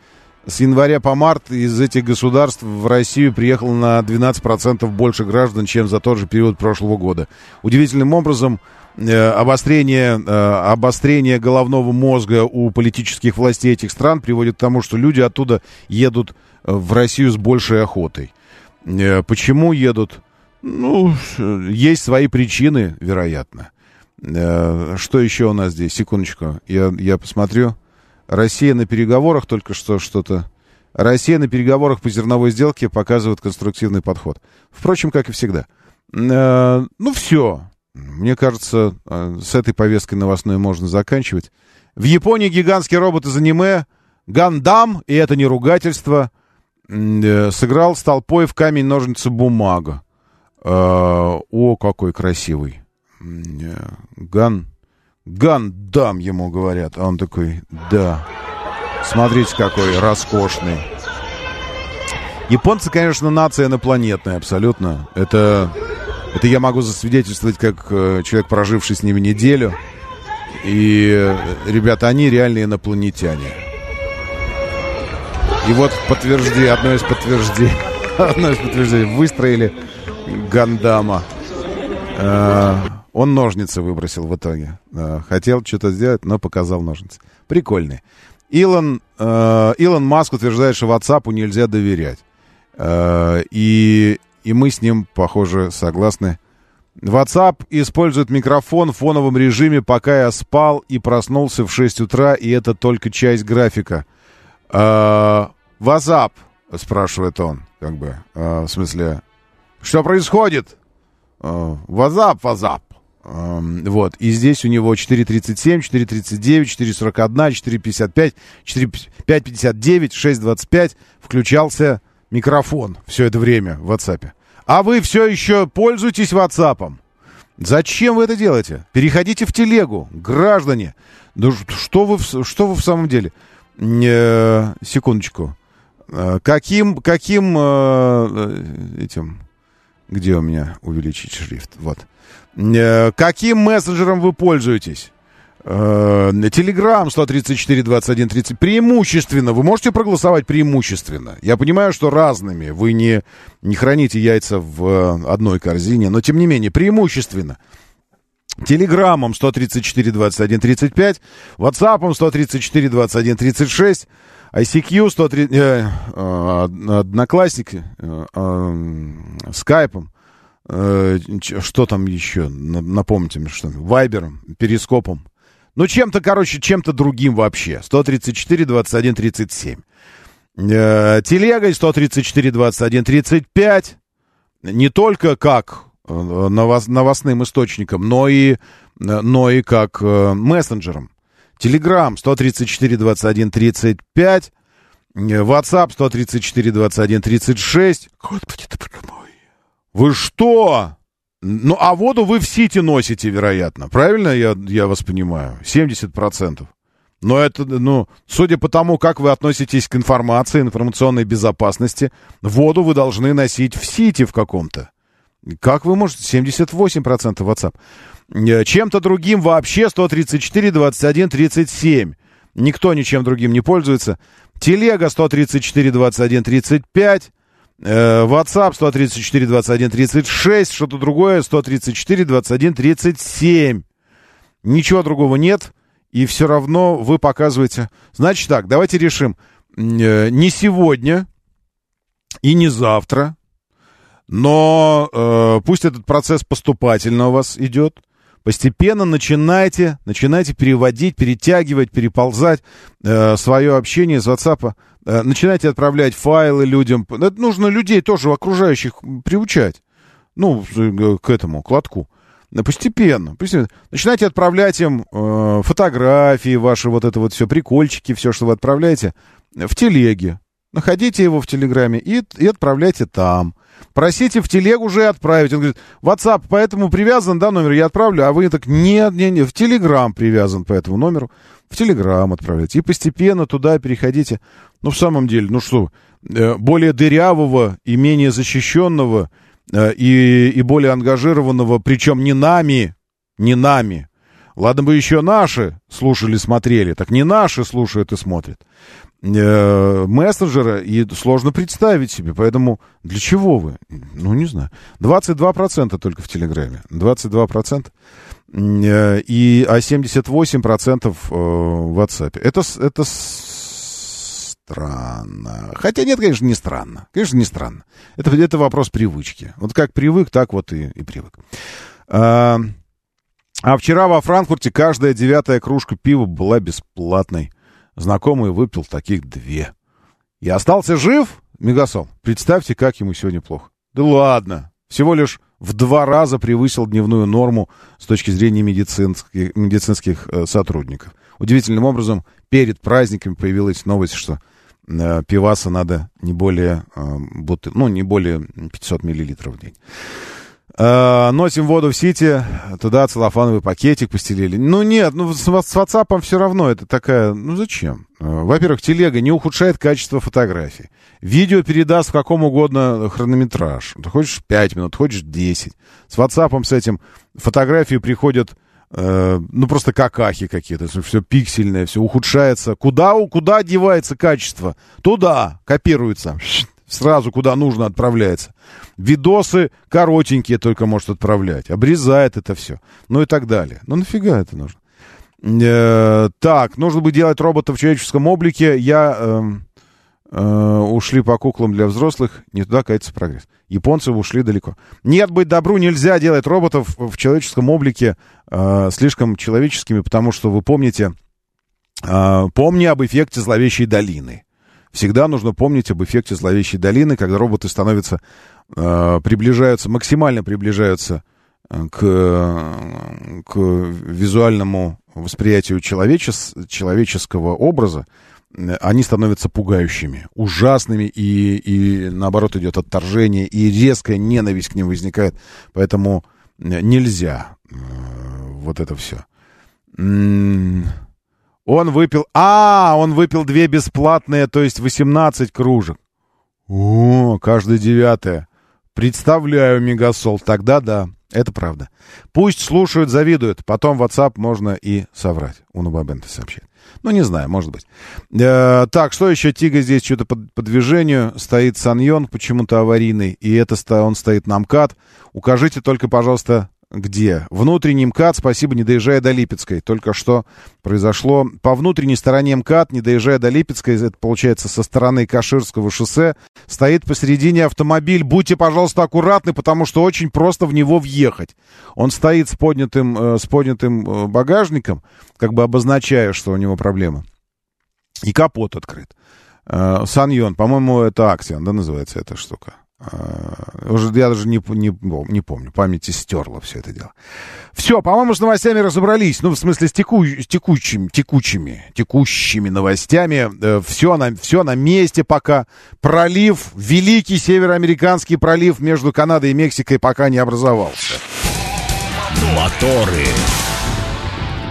Speaker 2: С января по март из этих государств в Россию приехало на 12% больше граждан, чем за тот же период прошлого года. Удивительным образом, обострение, э, обострение головного мозга у политических властей этих стран приводит к тому, что люди оттуда едут э, в Россию с большей охотой. Почему едут? Ну, есть свои причины, вероятно. Э, что еще у нас здесь? Секундочку, я, я посмотрю. Россия на переговорах только что что-то... Россия на переговорах по зерновой сделке показывает конструктивный подход. Впрочем, как и всегда. Э, ну, все. Мне кажется, э, с этой повесткой новостной можно заканчивать. В Японии гигантский робот из аниме Гандам, и это не ругательство, сыграл с толпой в камень, ножницы, бумага. О, какой красивый. Ган... Ган дам ему, говорят. А он такой, да. Смотрите, какой роскошный. Японцы, конечно, нация инопланетная, абсолютно. Это, это я могу засвидетельствовать как э, человек, проживший с ними неделю. И, ребята, они реальные инопланетяне. И вот подтверждение, одно из подтверждений, одно из подтверждений, выстроили Гандама. Э, Он ножницы выбросил в итоге. Хотел что-то сделать, но показал ножницы. Прикольный. Илон, э, Илон Маск утверждает, что WhatsApp нельзя доверять. Э, и, и мы с ним, похоже, согласны. WhatsApp использует микрофон в фоновом режиме, пока я спал и проснулся в 6 утра, и это только часть графика. Э, WhatsApp, спрашивает он, как бы, э, в смысле, что происходит? Э, WhatsApp, WhatsApp. Вот. И здесь у него 4.37, 4.39, 4.41, 4.55, 5.59, 6.25 включался микрофон все это время в WhatsApp. А вы все еще пользуетесь WhatsApp? Зачем вы это делаете? Переходите в телегу, граждане. Ну что вы, что вы в самом деле? Э, секундочку. Э, каким, каким э, этим... Где у меня увеличить шрифт? Вот. Э, каким мессенджером вы пользуетесь? Телеграм 134 21 30 преимущественно. Вы можете проголосовать преимущественно. Я понимаю, что разными. Вы не, не храните яйца в э, одной корзине, но тем не менее, преимущественно. Телеграммом 134 21 35, Ватсапом 134 21 36, ICQ 103, э, э, Одноклассники, э, э, Скайпом Э, что там еще? Напомните мне, что Вайбером, Перископом. Ну, чем-то, короче, чем-то другим вообще. 134, 21, 37. Э, телегой 134, 21, 35. Не только как э, новос, новостным источником, но и, но и как э, мессенджером. Телеграм 134, 21, 35. WhatsApp 134, 21, 36. Господи, ты мой. Вы что? Ну, а воду вы в Сити носите, вероятно. Правильно я, я вас понимаю? 70%. Но это, ну, судя по тому, как вы относитесь к информации, информационной безопасности, воду вы должны носить в Сити в каком-то. Как вы можете? 78% WhatsApp. Э, чем-то другим вообще 134, 21, 37. Никто ничем другим не пользуется. Телега 134, 21, 35. Э, WhatsApp 134 21 36, что-то другое 134 21 37. Ничего другого нет, и все равно вы показываете. Значит так, давайте решим. Э, не сегодня и не завтра, но э, пусть этот процесс поступательно у вас идет. Постепенно начинайте, начинайте переводить, перетягивать, переползать э, свое общение с WhatsApp Э, начинайте отправлять файлы людям. Это нужно людей тоже окружающих приучать. Ну, к этому, к лотку. Постепенно, постепенно. Начинайте отправлять им э, фотографии ваши, вот это вот все, прикольчики, все, что вы отправляете, в телеге. Находите его в Телеграме и, и отправляйте там. Просите в телегу уже отправить. Он говорит, WhatsApp поэтому привязан, да, номер, я отправлю. А вы так, нет, нет, нет, в Телеграм привязан по этому номеру. В Телеграм отправляйте. И постепенно туда переходите. Ну, в самом деле, ну что, э, более дырявого и менее защищенного э, и, и более ангажированного, причем не нами, не нами. Ладно бы еще наши слушали, смотрели, так не наши слушают и смотрят. Э, мессенджера, и сложно представить себе. Поэтому для чего вы? Ну, не знаю. 22% только в Телеграме. 22%. Э, и, а 78% э, в WhatsApp. Это, это странно. Хотя нет, конечно, не странно. Конечно, не странно. Это, это вопрос привычки. Вот как привык, так вот и, и привык. А, а вчера во Франкфурте каждая девятая кружка пива была бесплатной. Знакомый выпил таких две. И остался жив, Мегасол. Представьте, как ему сегодня плохо. Да ладно. Всего лишь в два раза превысил дневную норму с точки зрения медицинских, медицинских э, сотрудников. Удивительным образом, перед праздниками появилась новость, что э, пиваса надо не более, э, бутыль, ну, не более 500 миллилитров в день. Э, носим воду в Сити, туда целлофановый пакетик постелили. Ну нет, ну с, с WhatsApp все равно это такая... Ну зачем? Э, во-первых, телега не ухудшает качество фотографий. Видео передаст в каком угодно хронометраж. Ты хочешь 5 минут, хочешь 10. С WhatsApp с этим фотографии приходят э, ну просто какахи какие-то, все пиксельное, все ухудшается. Куда, куда девается качество? Туда копируется сразу куда нужно отправляется. Видосы коротенькие только может отправлять. Обрезает это все. Ну и так далее. Ну нафига это нужно? Э, так, нужно бы делать робота в человеческом облике. Я... Э, э, ушли по куклам для взрослых, не туда катится прогресс. Японцы ушли далеко. Нет, быть добру, нельзя делать роботов в человеческом облике э, слишком человеческими, потому что вы помните, э, помни об эффекте зловещей долины. Всегда нужно помнить об эффекте зловещей долины, когда роботы становятся, э, приближаются, максимально приближаются э, к, к визуальному восприятию человечес, человеческого образа, э, они становятся пугающими, ужасными, и, и наоборот идет отторжение, и резкая ненависть к ним возникает. Поэтому нельзя вот это все. Он выпил... А, он выпил две бесплатные, то есть 18 кружек. О, каждая девятая. Представляю, Мегасол. Тогда да, это правда. Пусть слушают, завидуют. Потом WhatsApp можно и соврать. Уну Бабента сообщает. Ну, не знаю, может быть. Э, так, что еще? Тига здесь что-то по, по движению. Стоит Саньон, почему-то аварийный. И это он стоит на МКАД. Укажите только, пожалуйста, где? Внутренний МКАД, спасибо, не доезжая до Липецкой. Только что произошло по внутренней стороне МКАД, не доезжая до Липецкой, это получается со стороны Каширского шоссе, стоит посередине автомобиль. Будьте, пожалуйста, аккуратны, потому что очень просто в него въехать. Он стоит с поднятым, э, с поднятым э, багажником, как бы обозначая, что у него проблема. И капот открыт. Э, Саньон, по-моему, это Аксиан, да, называется эта штука. А, уже я даже не, не, не помню, памяти стерла все это дело. Все, по-моему, с новостями разобрались. Ну, в смысле, с, теку, с текучим, текучими, текущими новостями. Э, все, на, все на месте пока. Пролив, великий североамериканский пролив между Канадой и Мексикой пока не образовался.
Speaker 1: Моторы.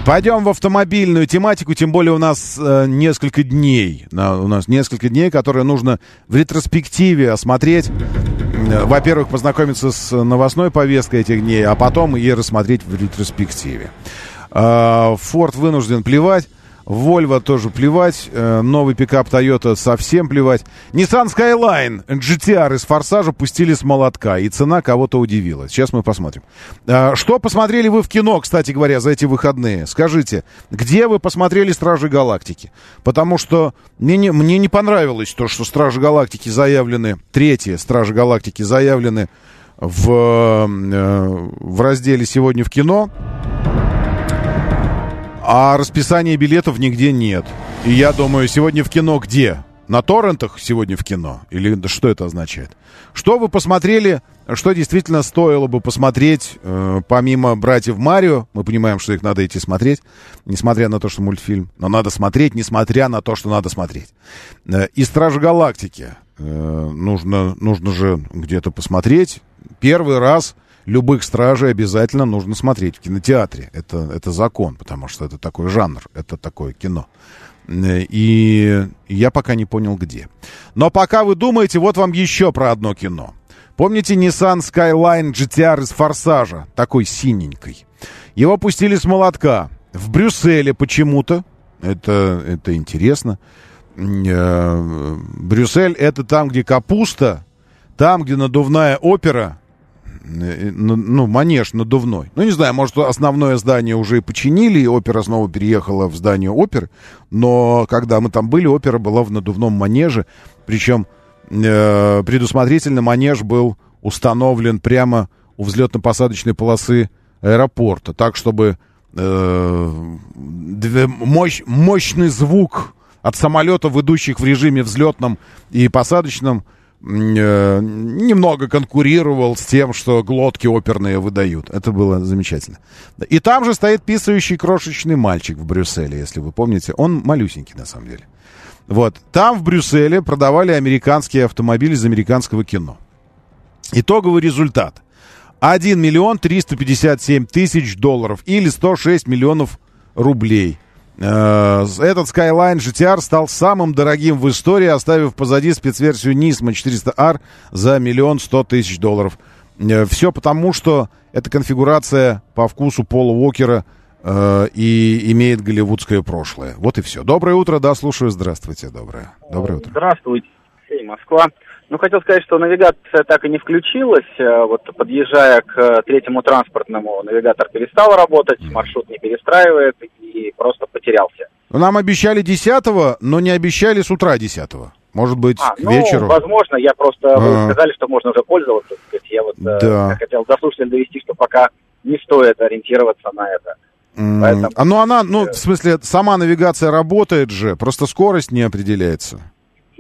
Speaker 2: Пойдем в автомобильную тематику, тем более у нас э, несколько дней. На, у нас несколько дней, которые нужно в ретроспективе осмотреть. Э, во-первых, познакомиться с новостной повесткой этих дней, а потом и рассмотреть в ретроспективе. Э, Форд вынужден плевать. Volvo тоже плевать. Э, новый пикап Toyota совсем плевать. Nissan Skyline GTR из Форсажа пустили с молотка. И цена кого-то удивила. Сейчас мы посмотрим. Э, что посмотрели вы в кино, кстати говоря, за эти выходные? Скажите, где вы посмотрели «Стражи Галактики»? Потому что мне не, мне не понравилось то, что «Стражи Галактики» заявлены, третьи «Стражи Галактики» заявлены в, э, в разделе «Сегодня в кино». А расписания билетов нигде нет. И я думаю, сегодня в кино где? На торрентах сегодня в кино? Или что это означает? Что вы посмотрели, что действительно стоило бы посмотреть, э, помимо «Братьев Марио»? Мы понимаем, что их надо идти смотреть, несмотря на то, что мультфильм. Но надо смотреть, несмотря на то, что надо смотреть. Э, и «Стражи Галактики». Э, нужно, нужно же где-то посмотреть. Первый раз любых стражей обязательно нужно смотреть в кинотеатре. Это, это закон, потому что это такой жанр, это такое кино. И я пока не понял, где. Но пока вы думаете, вот вам еще про одно кино. Помните Nissan Skyline GTR из «Форсажа», такой синенькой? Его пустили с молотка. В Брюсселе почему-то. Это, это интересно. Э, Брюссель — это там, где капуста, там, где надувная опера, Э, ну, манеж надувной. Ну, не знаю, может, основное здание уже и починили, и опера снова переехала в здание оперы, но когда мы там были, опера была в надувном манеже, причем э, предусмотрительно манеж был установлен прямо у взлетно-посадочной полосы аэропорта, так, чтобы э, мощь, мощный звук от самолетов, идущих в режиме взлетном и посадочном, э, немного конкурировал с тем, что глотки оперные выдают. Это было замечательно. И там же стоит писающий крошечный мальчик в Брюсселе, если вы помните. Он малюсенький, на самом деле. Вот. Там в Брюсселе продавали американские автомобили из американского кино. Итоговый результат. 1 миллион 357 тысяч долларов или 106 миллионов рублей – Э, этот Skyline GTR стал самым дорогим в истории, оставив позади спецверсию Nismo 400R за миллион сто тысяч долларов. Э, Все потому, что эта конфигурация по вкусу Пола Уокера э, и имеет голливудское прошлое. Вот и все. Доброе утро, да, слушаю. Здравствуйте, доброе. Доброе утро.
Speaker 5: Здравствуйте, Москва. Ну, хотел сказать, что навигация так и не включилась. Э, вот подъезжая к э, третьему транспортному, навигатор перестал работать, маршрут не перестраивает и просто потерялся.
Speaker 2: Нам обещали 10 но не обещали с утра 10 Может быть, а, к ну, вечеру?
Speaker 5: возможно, я просто... А-а-а. Вы а. сказали, что можно уже пользоваться. Сказать. Я вот э, да. хотел до слушателя довести, что пока не стоит ориентироваться на это.
Speaker 2: Поэтому... А ну она, ну, в смысле, сама навигация работает же, просто скорость не определяется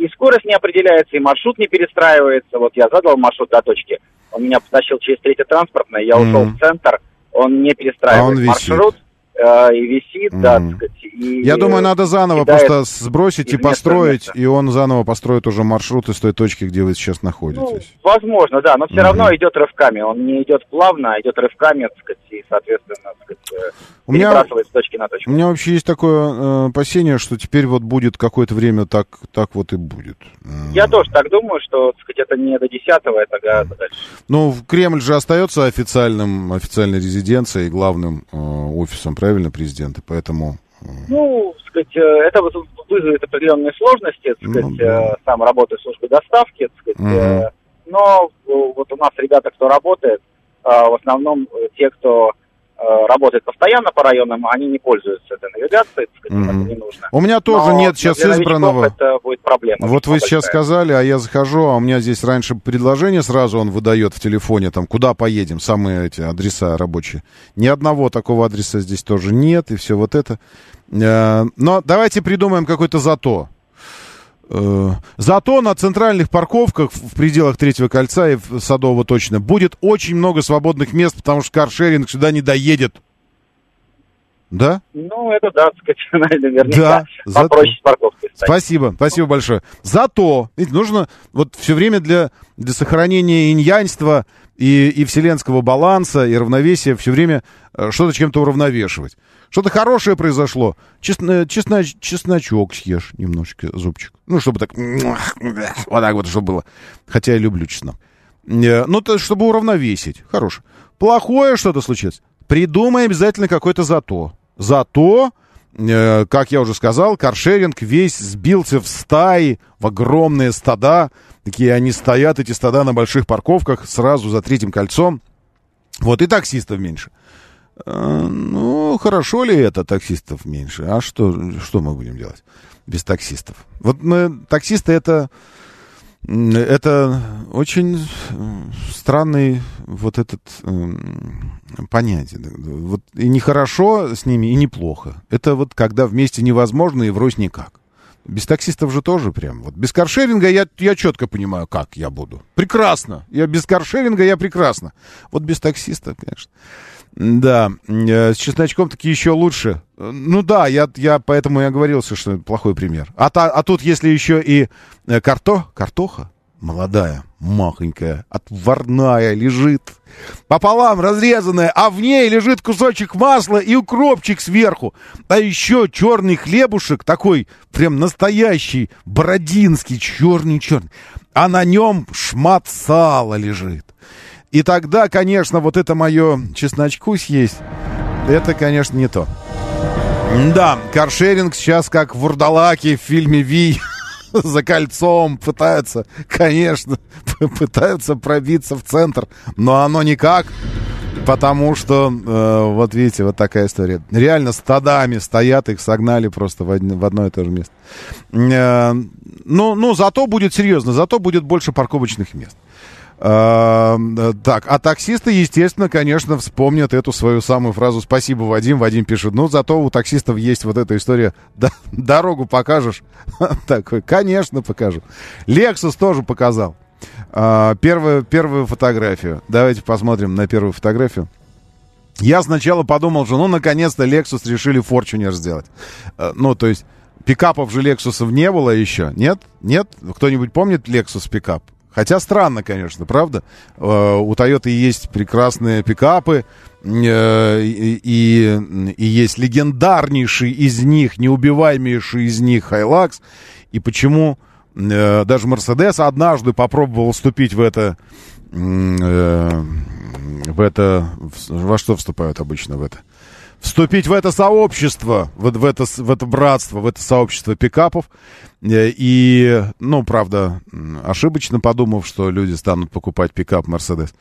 Speaker 5: и скорость не определяется, и маршрут не перестраивается. Вот я задал маршрут до точки, он меня потащил через третье транспортное, я ушел mm-hmm. в центр, он не перестраивает а он маршрут э, и висит, mm-hmm. да, так сказать. И,
Speaker 2: Я думаю, надо заново просто сбросить и построить, места. и он заново построит уже маршрут из той точки, где вы сейчас находитесь. Ну,
Speaker 5: возможно, да, но все mm-hmm. равно идет рывками. Он не идет плавно, а идет рывками, так сказать, и, соответственно, так сказать, э, у меня, с точки на точку.
Speaker 2: У меня вообще есть такое э, опасение, что теперь вот будет какое-то время так, так вот и будет.
Speaker 5: Я тоже так думаю, что, так сказать, это не до 10 это гораздо дальше.
Speaker 2: Ну, Кремль же остается официальным, официальной резиденцией, главным э, офисом, правильно, президента, поэтому
Speaker 5: ну, сказать, э, это вызовет определенные сложности, так сказать, ну, да. Э, сам работаю в службе доставки, так сказать, угу. но вот у нас ребята, кто работает, в основном те, кто работает постоянно по районам, они не пользуются этой навигацией, так сказать, mm-hmm. не нужно.
Speaker 2: У меня тоже Но нет сейчас избранного.
Speaker 5: Это будет проблема.
Speaker 2: Вот вы сейчас сказали, а я захожу, а у меня здесь раньше предложение сразу он выдает в телефоне, там, куда поедем, самые эти адреса рабочие. Ни одного такого адреса здесь тоже нет, и все вот это. Э, но давайте придумаем какой-то зато. Э, зато на центральных парковках в пределах третьего кольца и Садового точно будет очень много свободных мест, потому что каршеринг сюда не доедет. Да?
Speaker 5: Ну, это да, сказать, наверняка. Да, зато... попроще с парковкой.
Speaker 2: Спасибо, спасибо большое. Зато, видите, нужно вот все время для, для сохранения иньянства и, и вселенского баланса и равновесия все время э, что-то чем-то уравновешивать. Что-то хорошее произошло. Чесно, чесно, чесночок съешь немножечко, зубчик. Ну, чтобы так... Вот так вот, чтобы было. Хотя я люблю чеснок. Э, ну, то, чтобы уравновесить. Хорошо. Плохое что-то случилось. Придумай обязательно какой-то зато. Зато, э, как я уже сказал, каршеринг весь сбился в стаи, в огромные стада. Такие они стоят, эти стада на больших парковках, сразу за третьим кольцом. Вот, и таксистов меньше. Э, ну, хорошо ли это, таксистов меньше? А что, что мы будем делать без таксистов? Вот мы, таксисты это, это очень странный вот этот э, понятие. Вот и нехорошо с ними, и неплохо. Это вот когда вместе невозможно и врозь никак. Без таксистов же тоже прям. Вот без каршеринга я, я четко понимаю, как я буду. Прекрасно. Я без каршеринга я прекрасно. Вот без таксиста, конечно. Да, э, с чесночком таки еще лучше. Ну да, я, я поэтому и оговорился, что это плохой пример. А, та, а тут, если еще и э, карто, картоха, молодая, махонькая, отварная, лежит пополам разрезанная, а в ней лежит кусочек масла и укропчик сверху. А еще черный хлебушек, такой прям настоящий, бородинский, черный-черный. А на нем шмат сала лежит. И тогда, конечно, вот это мое чесночку съесть, это, конечно, не то. Да, каршеринг сейчас как в Вурдалаке в фильме «Ви» за кольцом пытаются, конечно, пытаются пробиться в центр, но оно никак, потому что, э, вот видите, вот такая история. Реально стадами стоят, их согнали просто в, одно, в одно и то же место. Э, ну, ну, зато будет серьезно, зато будет больше парковочных мест. Так, а таксисты, естественно, конечно, вспомнят эту свою самую фразу «Спасибо, Вадим». Вадим пишет, ну, зато у таксистов есть вот эта история «Дорогу покажешь?» Такой, конечно, покажу. Лексус тоже показал. А, первую, первую фотографию. Давайте посмотрим на первую фотографию. Я сначала подумал, что ну, наконец-то Lexus решили Fortuner сделать. А, ну, то есть, пикапов же Lexus не было еще. Нет? Нет? Кто-нибудь помнит Lexus пикап? Хотя странно, конечно, правда? Э, у Toyota есть прекрасные пикапы, э, и, и, и есть легендарнейший из них, неубиваемейший из них Hilux. И почему э, даже Mercedes однажды попробовал вступить в это... В это... Во что вступают обычно в это? Вступить в это сообщество, в, в, это, в это братство, в это сообщество пикапов. Э, и, ну, правда, ошибочно подумав, что люди станут покупать пикап Mercedes.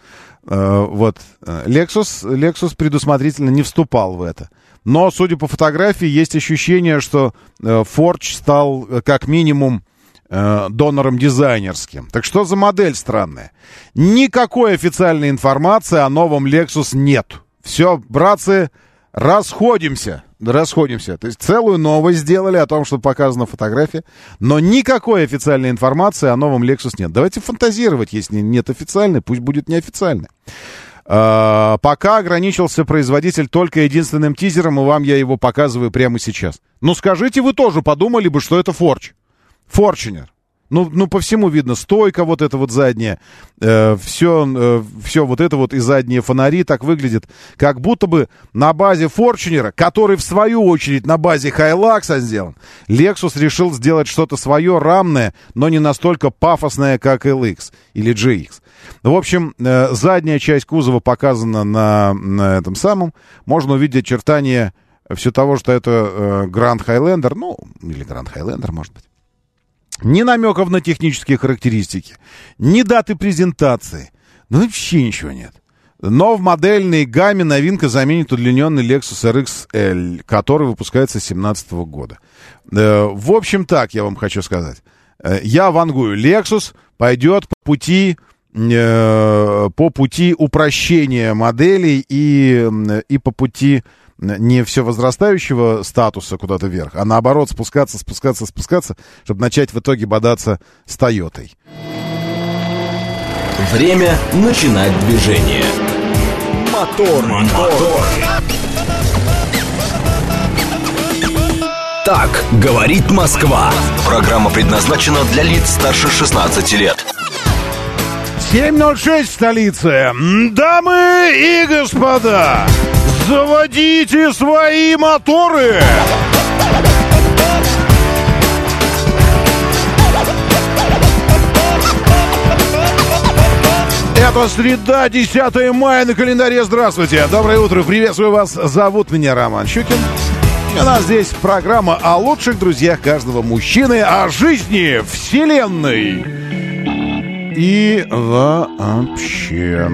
Speaker 2: Э, вот. Lexus, Lexus предусмотрительно не вступал в это. Но, судя по фотографии, есть ощущение, что Forge стал как минимум донором дизайнерским. Так что за модель странная? Никакой официальной информации о новом Lexus нет. Все, братцы, расходимся. Расходимся. То есть целую новость сделали о том, что показана фотография, но никакой официальной информации о новом Lexus нет. Давайте фантазировать, если нет официальной, пусть будет неофициальной. А, пока ограничился производитель только единственным тизером, и вам я его показываю прямо сейчас. Ну скажите, вы тоже подумали бы, что это Форч. Форчинер. Ну, ну, по всему видно, стойка вот эта вот задняя, э, все, э, все вот это вот и задние фонари так выглядит, как будто бы на базе Форчунера, который в свою очередь на базе Хайлакса сделан, Lexus решил сделать что-то свое, рамное, но не настолько пафосное, как LX или GX. В общем, э, задняя часть кузова показана на, на этом самом. Можно увидеть очертания все того, что это э, Grand Highlander, ну, или Grand Highlander, может быть. Ни намеков на технические характеристики, ни даты презентации. Ну, вообще ничего нет. Но в модельной гамме новинка заменит удлиненный Lexus RX который выпускается с 2017 года. Э, в общем, так я вам хочу сказать. Э, я вангую. Lexus пойдет по пути э, по пути упрощения моделей и, и по пути не все возрастающего статуса куда-то вверх, а наоборот спускаться, спускаться, спускаться, чтобы начать в итоге бодаться с Тойотой.
Speaker 1: Время начинать движение. Мотор, мотор. Так говорит Москва. Программа предназначена для лиц старше 16 лет.
Speaker 2: 7.06 в столице. Дамы и господа, Заводите свои моторы! Это среда, 10 мая на календаре. Здравствуйте. Доброе утро. Приветствую вас. Зовут меня Роман Щукин. У нас здесь программа о лучших друзьях каждого мужчины, о жизни, вселенной и вообще.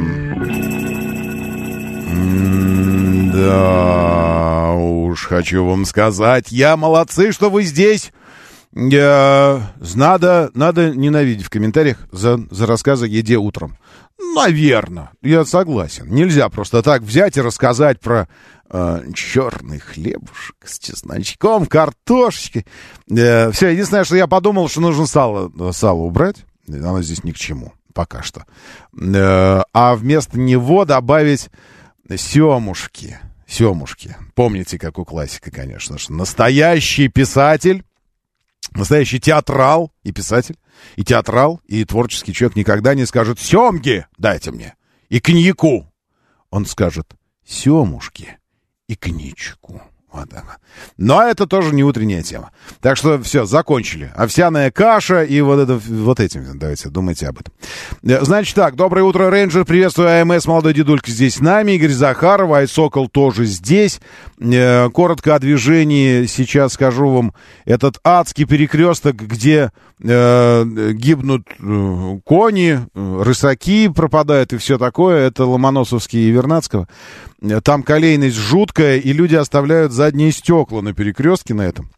Speaker 2: Да уж, хочу вам сказать, я молодцы, что вы здесь. Я... Надо, надо ненавидеть в комментариях за, за рассказы о еде утром. Наверное, я согласен. Нельзя просто так взять и рассказать про э, черный хлебушек с чесночком, картошечкой. Э, все, единственное, что я подумал, что нужно сало, сало убрать. Оно здесь ни к чему пока что. Э, а вместо него добавить Семушки. Семушки. Помните, как у классика, конечно же. Настоящий писатель, настоящий театрал и писатель, и театрал, и творческий человек никогда не скажет «Семги дайте мне» и коньяку. Он скажет «Семушки» и коньячку. Вот она. Но это тоже не утренняя тема. Так что все, закончили. Овсяная каша и вот это, вот этим, давайте, думайте об этом. Э, значит так, доброе утро, рейнджер, приветствую АМС, молодой дедулька здесь с нами, Игорь Захаров, Айсокол тоже здесь. Э, коротко о движении сейчас скажу вам. Этот адский перекресток, где э, гибнут кони, рысаки пропадают и все такое, это Ломоносовский и Вернадского. Там колейность жуткая, и люди оставляют задние стекла на перекрестке на этом.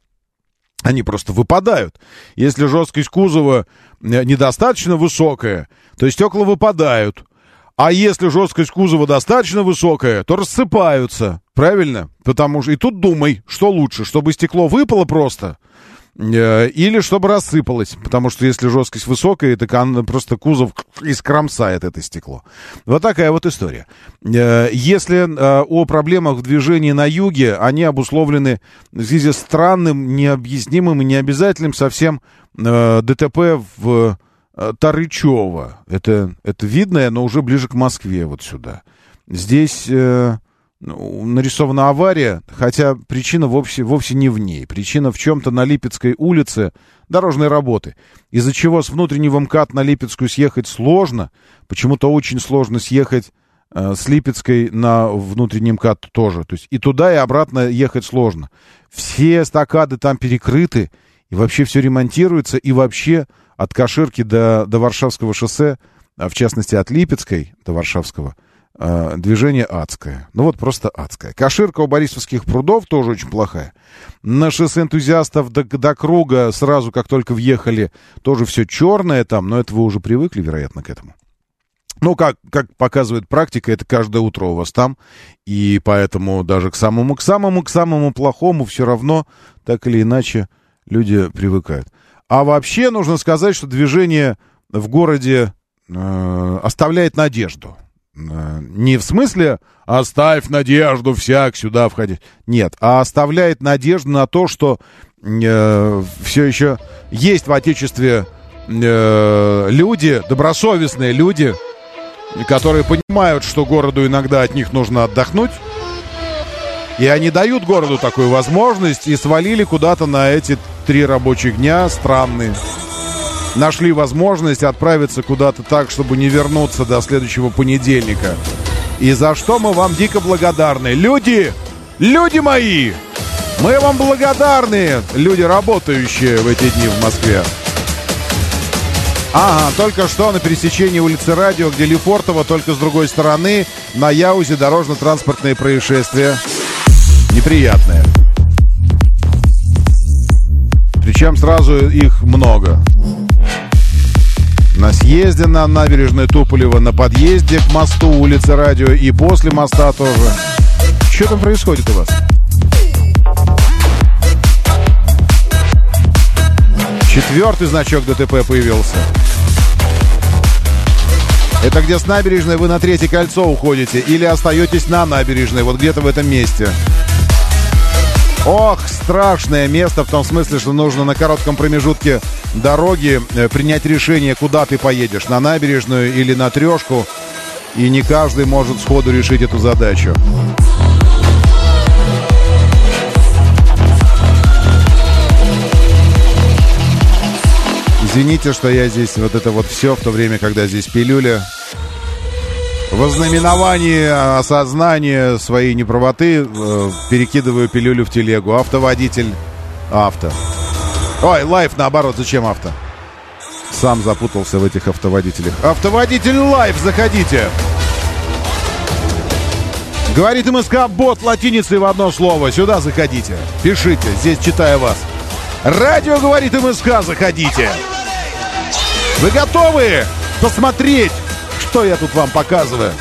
Speaker 2: Они просто выпадают. Если жесткость кузова э, недостаточно высокая, то стекла выпадают. А если жесткость кузова достаточно высокая, то рассыпаются. Правильно? Потому что и тут думай, что лучше, чтобы стекло выпало просто, или чтобы рассыпалось, потому что если жесткость высокая, так просто кузов искромсает это стекло. Вот такая вот история. Э, если э, о проблемах в движении на юге, они обусловлены в связи с странным, необъяснимым и необязательным совсем ДТП в Тарычево. Это, это видно, но уже ближе к Москве, вот сюда. Здесь нарисована авария, хотя причина вовсе, вовсе не в ней. Причина в чем-то на Липецкой улице дорожной работы, из-за чего с внутреннего МКАД на Липецкую съехать сложно, почему-то очень сложно съехать э, с Липецкой на внутренний МКАД тоже. То есть и туда, и обратно ехать сложно. Все эстакады там перекрыты, и вообще все ремонтируется, и вообще от Каширки до, до Варшавского шоссе, а в частности от Липецкой до Варшавского, движение адское. Ну вот просто адское. Каширка у Борисовских прудов тоже очень плохая. На шоссе энтузиастов до, до круга сразу, как только въехали, тоже все черное там, но это вы уже привыкли, вероятно, к этому. Ну, как, как показывает практика, это каждое утро у вас там, и поэтому даже к самому, к самому, к самому плохому все равно, так или иначе, люди привыкают. А вообще нужно сказать, что движение в городе э, оставляет надежду. Э, не в смысле «оставь надежду, всяк сюда входить». Нет, а оставляет надежду на то, что э, все еще есть в Отечестве э, люди, добросовестные люди, которые понимают, что городу иногда от них нужно отдохнуть. И они дают городу такую возможность и свалили куда-то на эти три рабочих дня странные. Нашли возможность отправиться куда-то так, чтобы не вернуться до следующего понедельника. И за что мы вам дико благодарны. Люди! Люди мои! Мы вам благодарны, люди, работающие в эти дни в Москве. Ага, только что на пересечении улицы Радио, где Лефортово, только с другой стороны, на Яузе дорожно-транспортные происшествия. Неприятные. Причем сразу их много. На съезде на набережной Туполева, на подъезде к мосту улицы Радио и после моста тоже. Что там происходит у вас? Четвертый значок ДТП появился. Это где с набережной вы на третье кольцо уходите или остаетесь на набережной, вот где-то в этом месте. Ох, страшное место в том смысле, что нужно на коротком промежутке дороги э, принять решение, куда ты поедешь, на набережную или на трешку. И не каждый может сходу решить эту задачу. Извините, что я здесь вот это вот все в то время, когда здесь пилюля. Во знаменовании осознания своей неправоты э, перекидываю пилюлю в телегу. Автоводитель авто. Ой, лайф наоборот, зачем авто? Сам запутался в этих автоводителях. Автоводитель лайф, заходите. Говорит МСК бот латиницей в одно слово. Сюда заходите. Пишите, здесь читаю вас. Радио говорит МСК, заходите. Вы готовы посмотреть, что я тут вам показываю?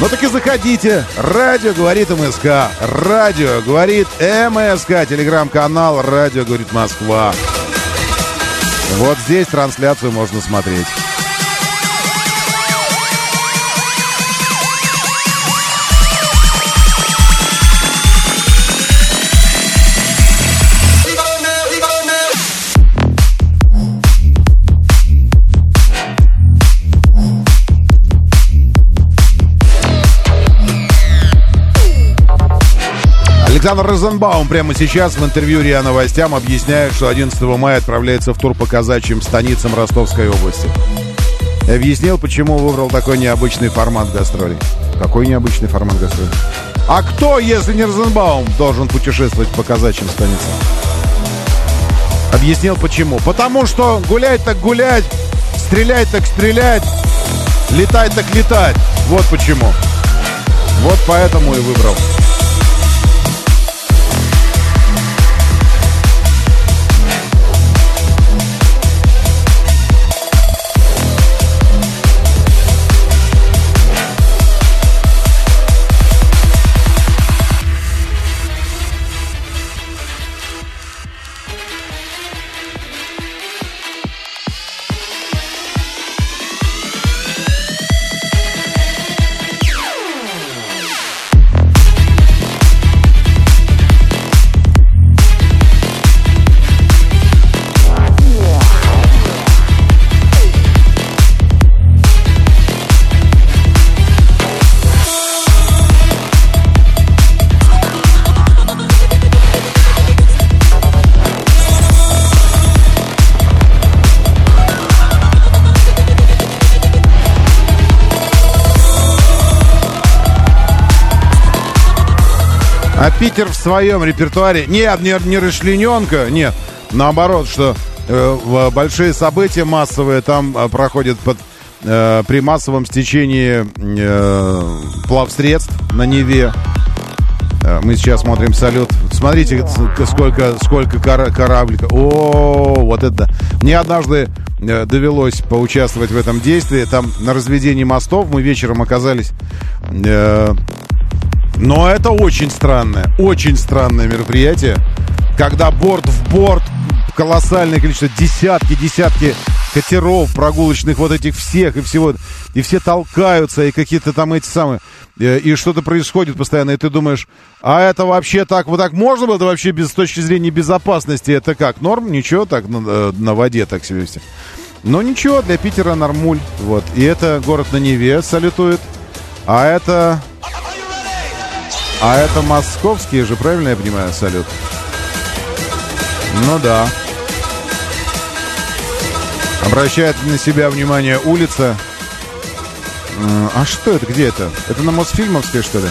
Speaker 2: Ну так и заходите. Радио говорит МСК. Радио говорит МСК. Телеграм-канал Радио говорит Москва. Вот здесь трансляцию можно смотреть. Александр Розенбаум прямо сейчас в интервью РИА Новостям объясняет, что 11 мая отправляется в тур по казачьим станицам Ростовской области. Объяснил, почему выбрал такой необычный формат гастролей. Какой необычный формат гастролей? А кто, если не Розенбаум, должен путешествовать по казачьим станицам? Объяснил почему. Потому что гулять так гулять, стрелять так стрелять, летать так летать. Вот почему. Вот поэтому и выбрал. Питер в своем репертуаре... Нет, не, не расчлененка, нет. Наоборот, что э, большие события массовые там э, проходят под, э, при массовом стечении э, плавсредств на Неве. Э, мы сейчас смотрим салют. Смотрите, сколько, сколько кора корабликов. О, вот это. Мне однажды э, довелось поучаствовать в этом действии. Там на разведении мостов мы вечером оказались. Э, но это очень странное, очень странное мероприятие, когда борт в борт, колоссальное количество, десятки, десятки катеров прогулочных, вот этих всех и всего, и все толкаются, и какие-то там эти самые, э, и что-то происходит постоянно, и ты думаешь, а это вообще так, вот так можно было, это вообще без, с точки зрения безопасности, это как, норм? Ничего, так на, э, на воде так себе все. Но ничего, для Питера нормуль, вот, и это город на Неве салютует, а это... А это московские же, правильно я понимаю, салют? Ну да. Обращает на себя внимание улица. А что это? Где это? Это на Мосфильмовской, что ли?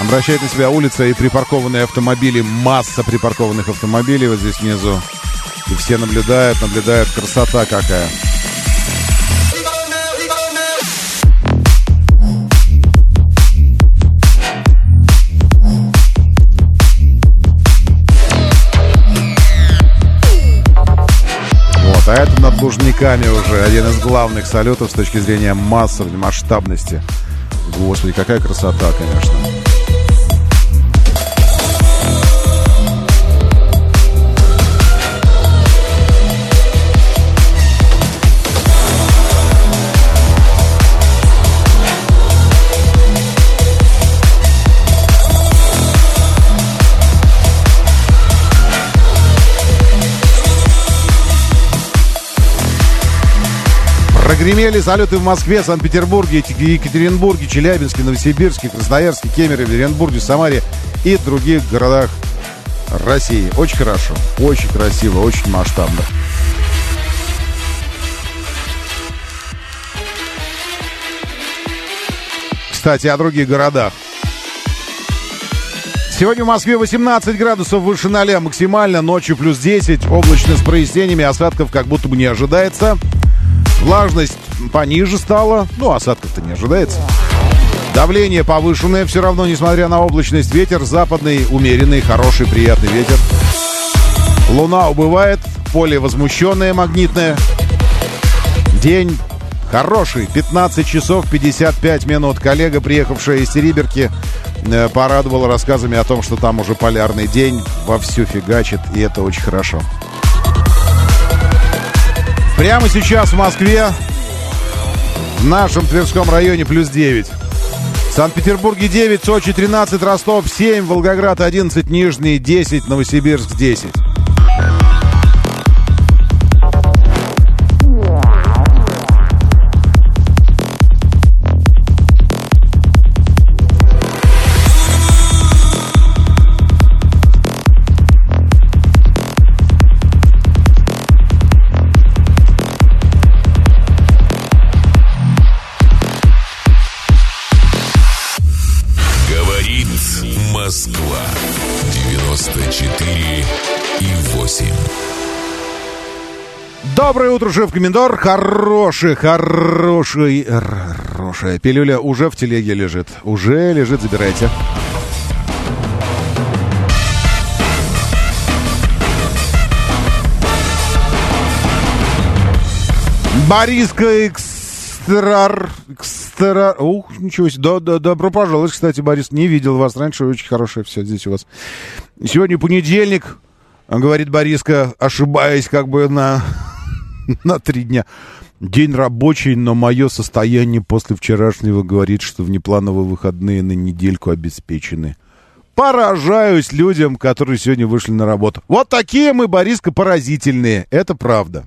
Speaker 2: Обращает на себя улица и припаркованные автомобили. Масса припаркованных автомобилей вот здесь внизу. И все наблюдают, наблюдают. Красота какая. А это над Лужниками уже один из главных салютов с точки зрения массовой масштабности. Господи, какая красота, конечно. Прогремели салюты в Москве, Санкт-Петербурге, Екатеринбурге, Челябинске, Новосибирске, Красноярске, Кемерове, Оренбурге, Самаре и других городах России. Очень хорошо, очень красиво, очень масштабно. Кстати, о других городах. Сегодня в Москве 18 градусов выше 0 максимально, ночью плюс 10, облачно с прояснениями, осадков как будто бы не ожидается. Влажность пониже стала, ну, осадков-то не ожидается. Давление повышенное все равно, несмотря на облачность. Ветер западный, умеренный, хороший, приятный ветер. Луна убывает, поле возмущенное, магнитное. День хороший, 15 часов 55 минут. Коллега, приехавшая из Териберки, э, порадовала рассказами о том, что там уже полярный день вовсю фигачит, и это очень хорошо. Прямо сейчас в Москве, в нашем Тверском районе, плюс 9. В Санкт-Петербурге 9, Сочи 13, Ростов 7, Волгоград 11, Нижний 10, Новосибирск 10. Доброе утро, шеф Комендор. Хороший, хороший, хорошая пилюля уже в телеге лежит. Уже лежит, забирайте. Бориска Экстрар... Экстра... Ух, ничего себе. Да, да, добро пожаловать, кстати, Борис. Не видел вас раньше. Очень хорошее все здесь у вас. Сегодня понедельник. Говорит Бориска, ошибаясь как бы на на три дня. День рабочий, но мое состояние после вчерашнего говорит, что внеплановые выходные на недельку обеспечены. Поражаюсь людям, которые сегодня вышли на работу. Вот такие мы, Бориска, поразительные. Это правда.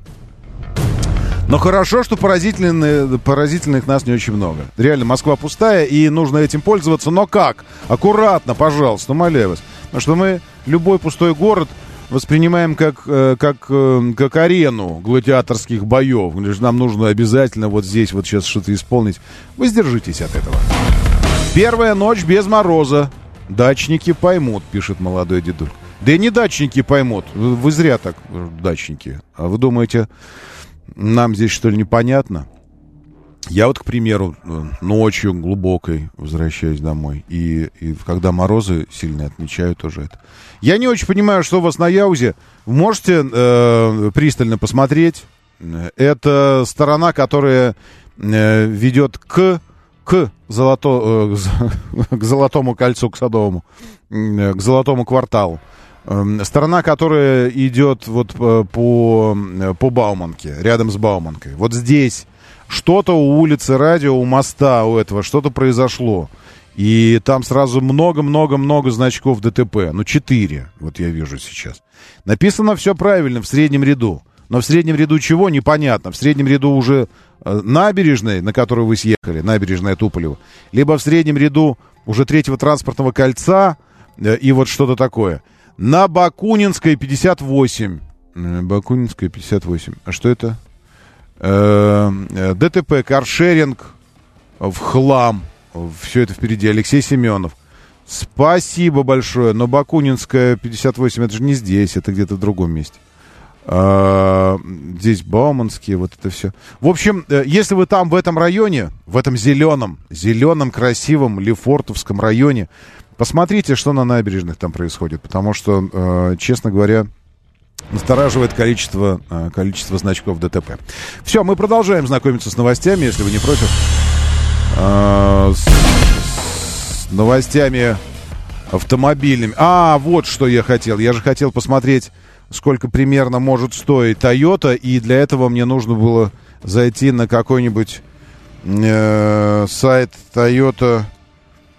Speaker 2: Но хорошо, что поразительных, поразительных нас не очень много. Реально, Москва пустая, и нужно этим пользоваться. Но как? Аккуратно, пожалуйста, умоляю вас. Потому что мы любой пустой город воспринимаем как, э, как, э, как арену гладиаторских боев. Нам нужно обязательно вот здесь вот сейчас что-то исполнить. Воздержитесь от этого. Первая ночь без мороза. Дачники поймут, пишет молодой дедуль. Да и не дачники поймут. Вы зря так, дачники. А вы думаете, нам здесь что ли непонятно? Я вот, к примеру, ночью глубокой возвращаюсь домой. И, и когда морозы сильно отмечаю тоже это. Я не очень понимаю, что у вас на Яузе. Можете э, пристально посмотреть. Это сторона, которая э, ведет к, к, золото, э, к Золотому кольцу, к Садовому, э, к Золотому кварталу. Эм, сторона, которая идет вот по, по, по Бауманке, рядом с Бауманкой. Вот здесь что-то у улицы Радио, у моста у этого, что-то произошло. И там сразу много-много-много значков ДТП. Ну, четыре, вот я вижу сейчас. Написано все правильно, в среднем ряду. Но в среднем ряду чего, непонятно. В среднем ряду уже э, набережной, на которую вы съехали, набережная Туполева, либо в среднем ряду уже третьего транспортного кольца э, и вот что-то такое. На Бакунинской 58. Э, Бакунинская 58. А что это? Э, э, ДТП, каршеринг в хлам. Все это впереди. Алексей Семенов. Спасибо большое. Но Бакунинская 58, это же не здесь, это где-то в другом месте. А, здесь Бауманские, вот это все. В общем, если вы там, в этом районе, в этом зеленом, зеленом, красивом Лефортовском районе, Посмотрите, что на набережных там происходит, потому что, э, честно говоря, настораживает количество, э, количество значков ДТП. Все, мы продолжаем знакомиться с новостями, если вы не против. Э, с, с новостями автомобильными. А, вот что я хотел. Я же хотел посмотреть, сколько примерно может стоить Toyota, и для этого мне нужно было зайти на какой-нибудь э, сайт Toyota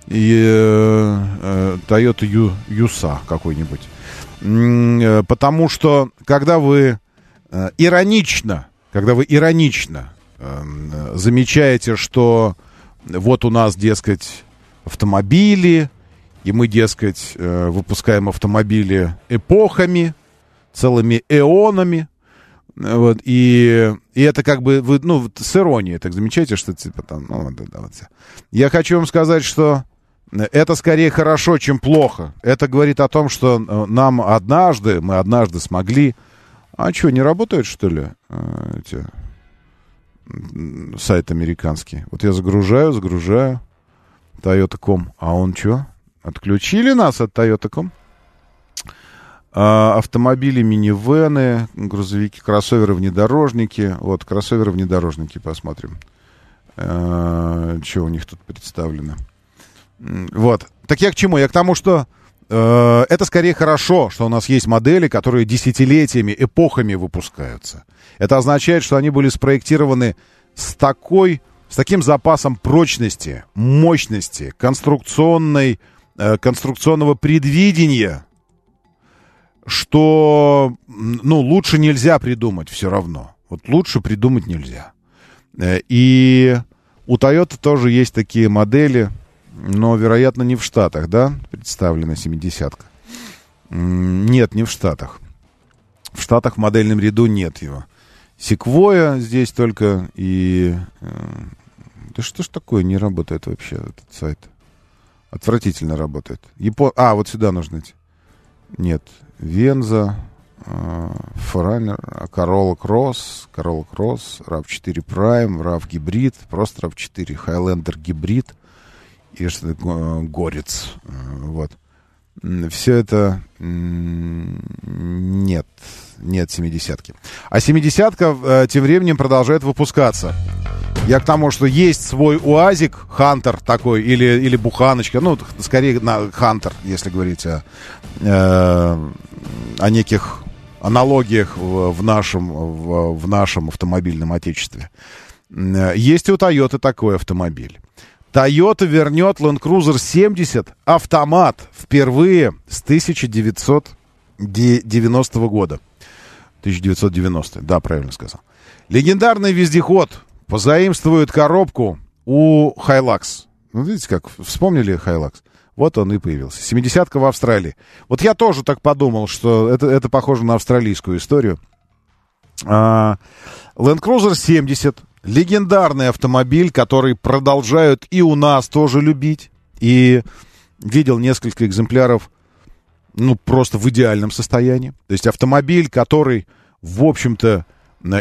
Speaker 2: и э, э, Toyota Юса какой-нибудь. Э, потому что, когда вы э, иронично, когда вы иронично э, замечаете, что вот у нас, дескать, автомобили, и мы, дескать, э, выпускаем автомобили эпохами, целыми эонами, вот, и, и это как бы, вы, ну, с иронией так замечаете, что типа там, ну, да, да, вот. Я хочу вам сказать, что это скорее хорошо, чем плохо. Это говорит о том, что э, нам однажды, мы однажды смогли... А что, не работают, что ли, э, эти сайт американский? Вот я загружаю, загружаю Toyota.com, а он что? Отключили нас от Toyota.com? А, автомобили, минивены, грузовики, кроссоверы, внедорожники. Вот, кроссоверы, внедорожники, посмотрим. А, что у них тут представлено? Вот. Так я к чему? Я к тому, что э, это скорее хорошо, что у нас есть модели, которые десятилетиями, эпохами выпускаются. Это означает, что они были спроектированы с такой, с таким запасом прочности, мощности, конструкционной, э, конструкционного предвидения, что, ну, лучше нельзя придумать все равно. Вот лучше придумать нельзя. Э, и у Toyota тоже есть такие модели, но, вероятно, не в Штатах, да, представлена 70-ка? Нет, не в Штатах. В Штатах в модельном ряду нет его. Секвоя здесь только и... Э, да что ж такое, не работает вообще этот сайт? Отвратительно работает. Япон... А, вот сюда нужно идти. Нет. Венза, Форанер, Corolla Cross, Corolla Cross, RAV4 Prime, RAV Гибрид, просто RAV4 Highlander Гибрид, и что горец. Вот. Все это нет, нет семидесятки. А семидесятка э, тем временем продолжает выпускаться. Я к тому, что есть свой УАЗик, Хантер такой, или, или Буханочка, ну, скорее на Хантер, если говорить о, э, о неких аналогиях в, в, нашем, в, в нашем автомобильном отечестве. Есть и у Toyota такой автомобиль. Toyota вернет Land Cruiser 70 автомат впервые с 1990 года. 1990, да, правильно сказал. Легендарный вездеход позаимствует коробку у Hilux. Ну, видите, как вспомнили Hilux? Вот он и появился. 70-ка в Австралии. Вот я тоже так подумал, что это, это похоже на австралийскую историю. А, Land Cruiser 70 Легендарный автомобиль, который продолжают и у нас тоже любить. и видел несколько экземпляров, ну, просто в идеальном состоянии. То есть автомобиль, который, в общем-то,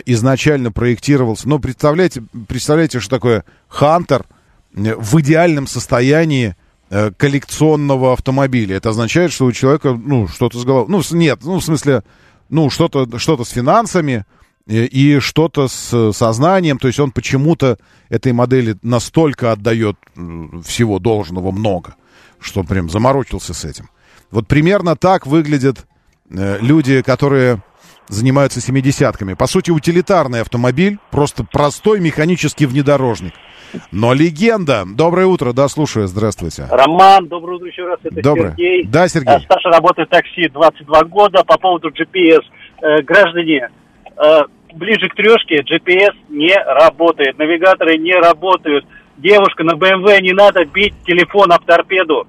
Speaker 2: изначально проектировался. Ну, представляете, представляете, что такое Хантер в идеальном состоянии э, коллекционного автомобиля. Это означает, что у человека, ну, что-то с головой... Ну, нет, ну, в смысле, ну, что-то что с финансами и, и что-то с сознанием. То есть он почему-то этой модели настолько отдает всего должного много, что прям заморочился с этим. Вот примерно так выглядят э, люди, которые занимаются семидесятками. По сути, утилитарный автомобиль, просто простой механический внедорожник. Но легенда. Доброе утро, да, слушаю, здравствуйте.
Speaker 6: Роман, доброе утро еще раз, это
Speaker 2: доброе.
Speaker 6: Сергей.
Speaker 2: Да, Сергей.
Speaker 6: Стаж работы такси 22 года. По поводу GPS, э, граждане, э, ближе к трешке GPS не работает, навигаторы не работают. Девушка на BMW не надо бить телефон об торпеду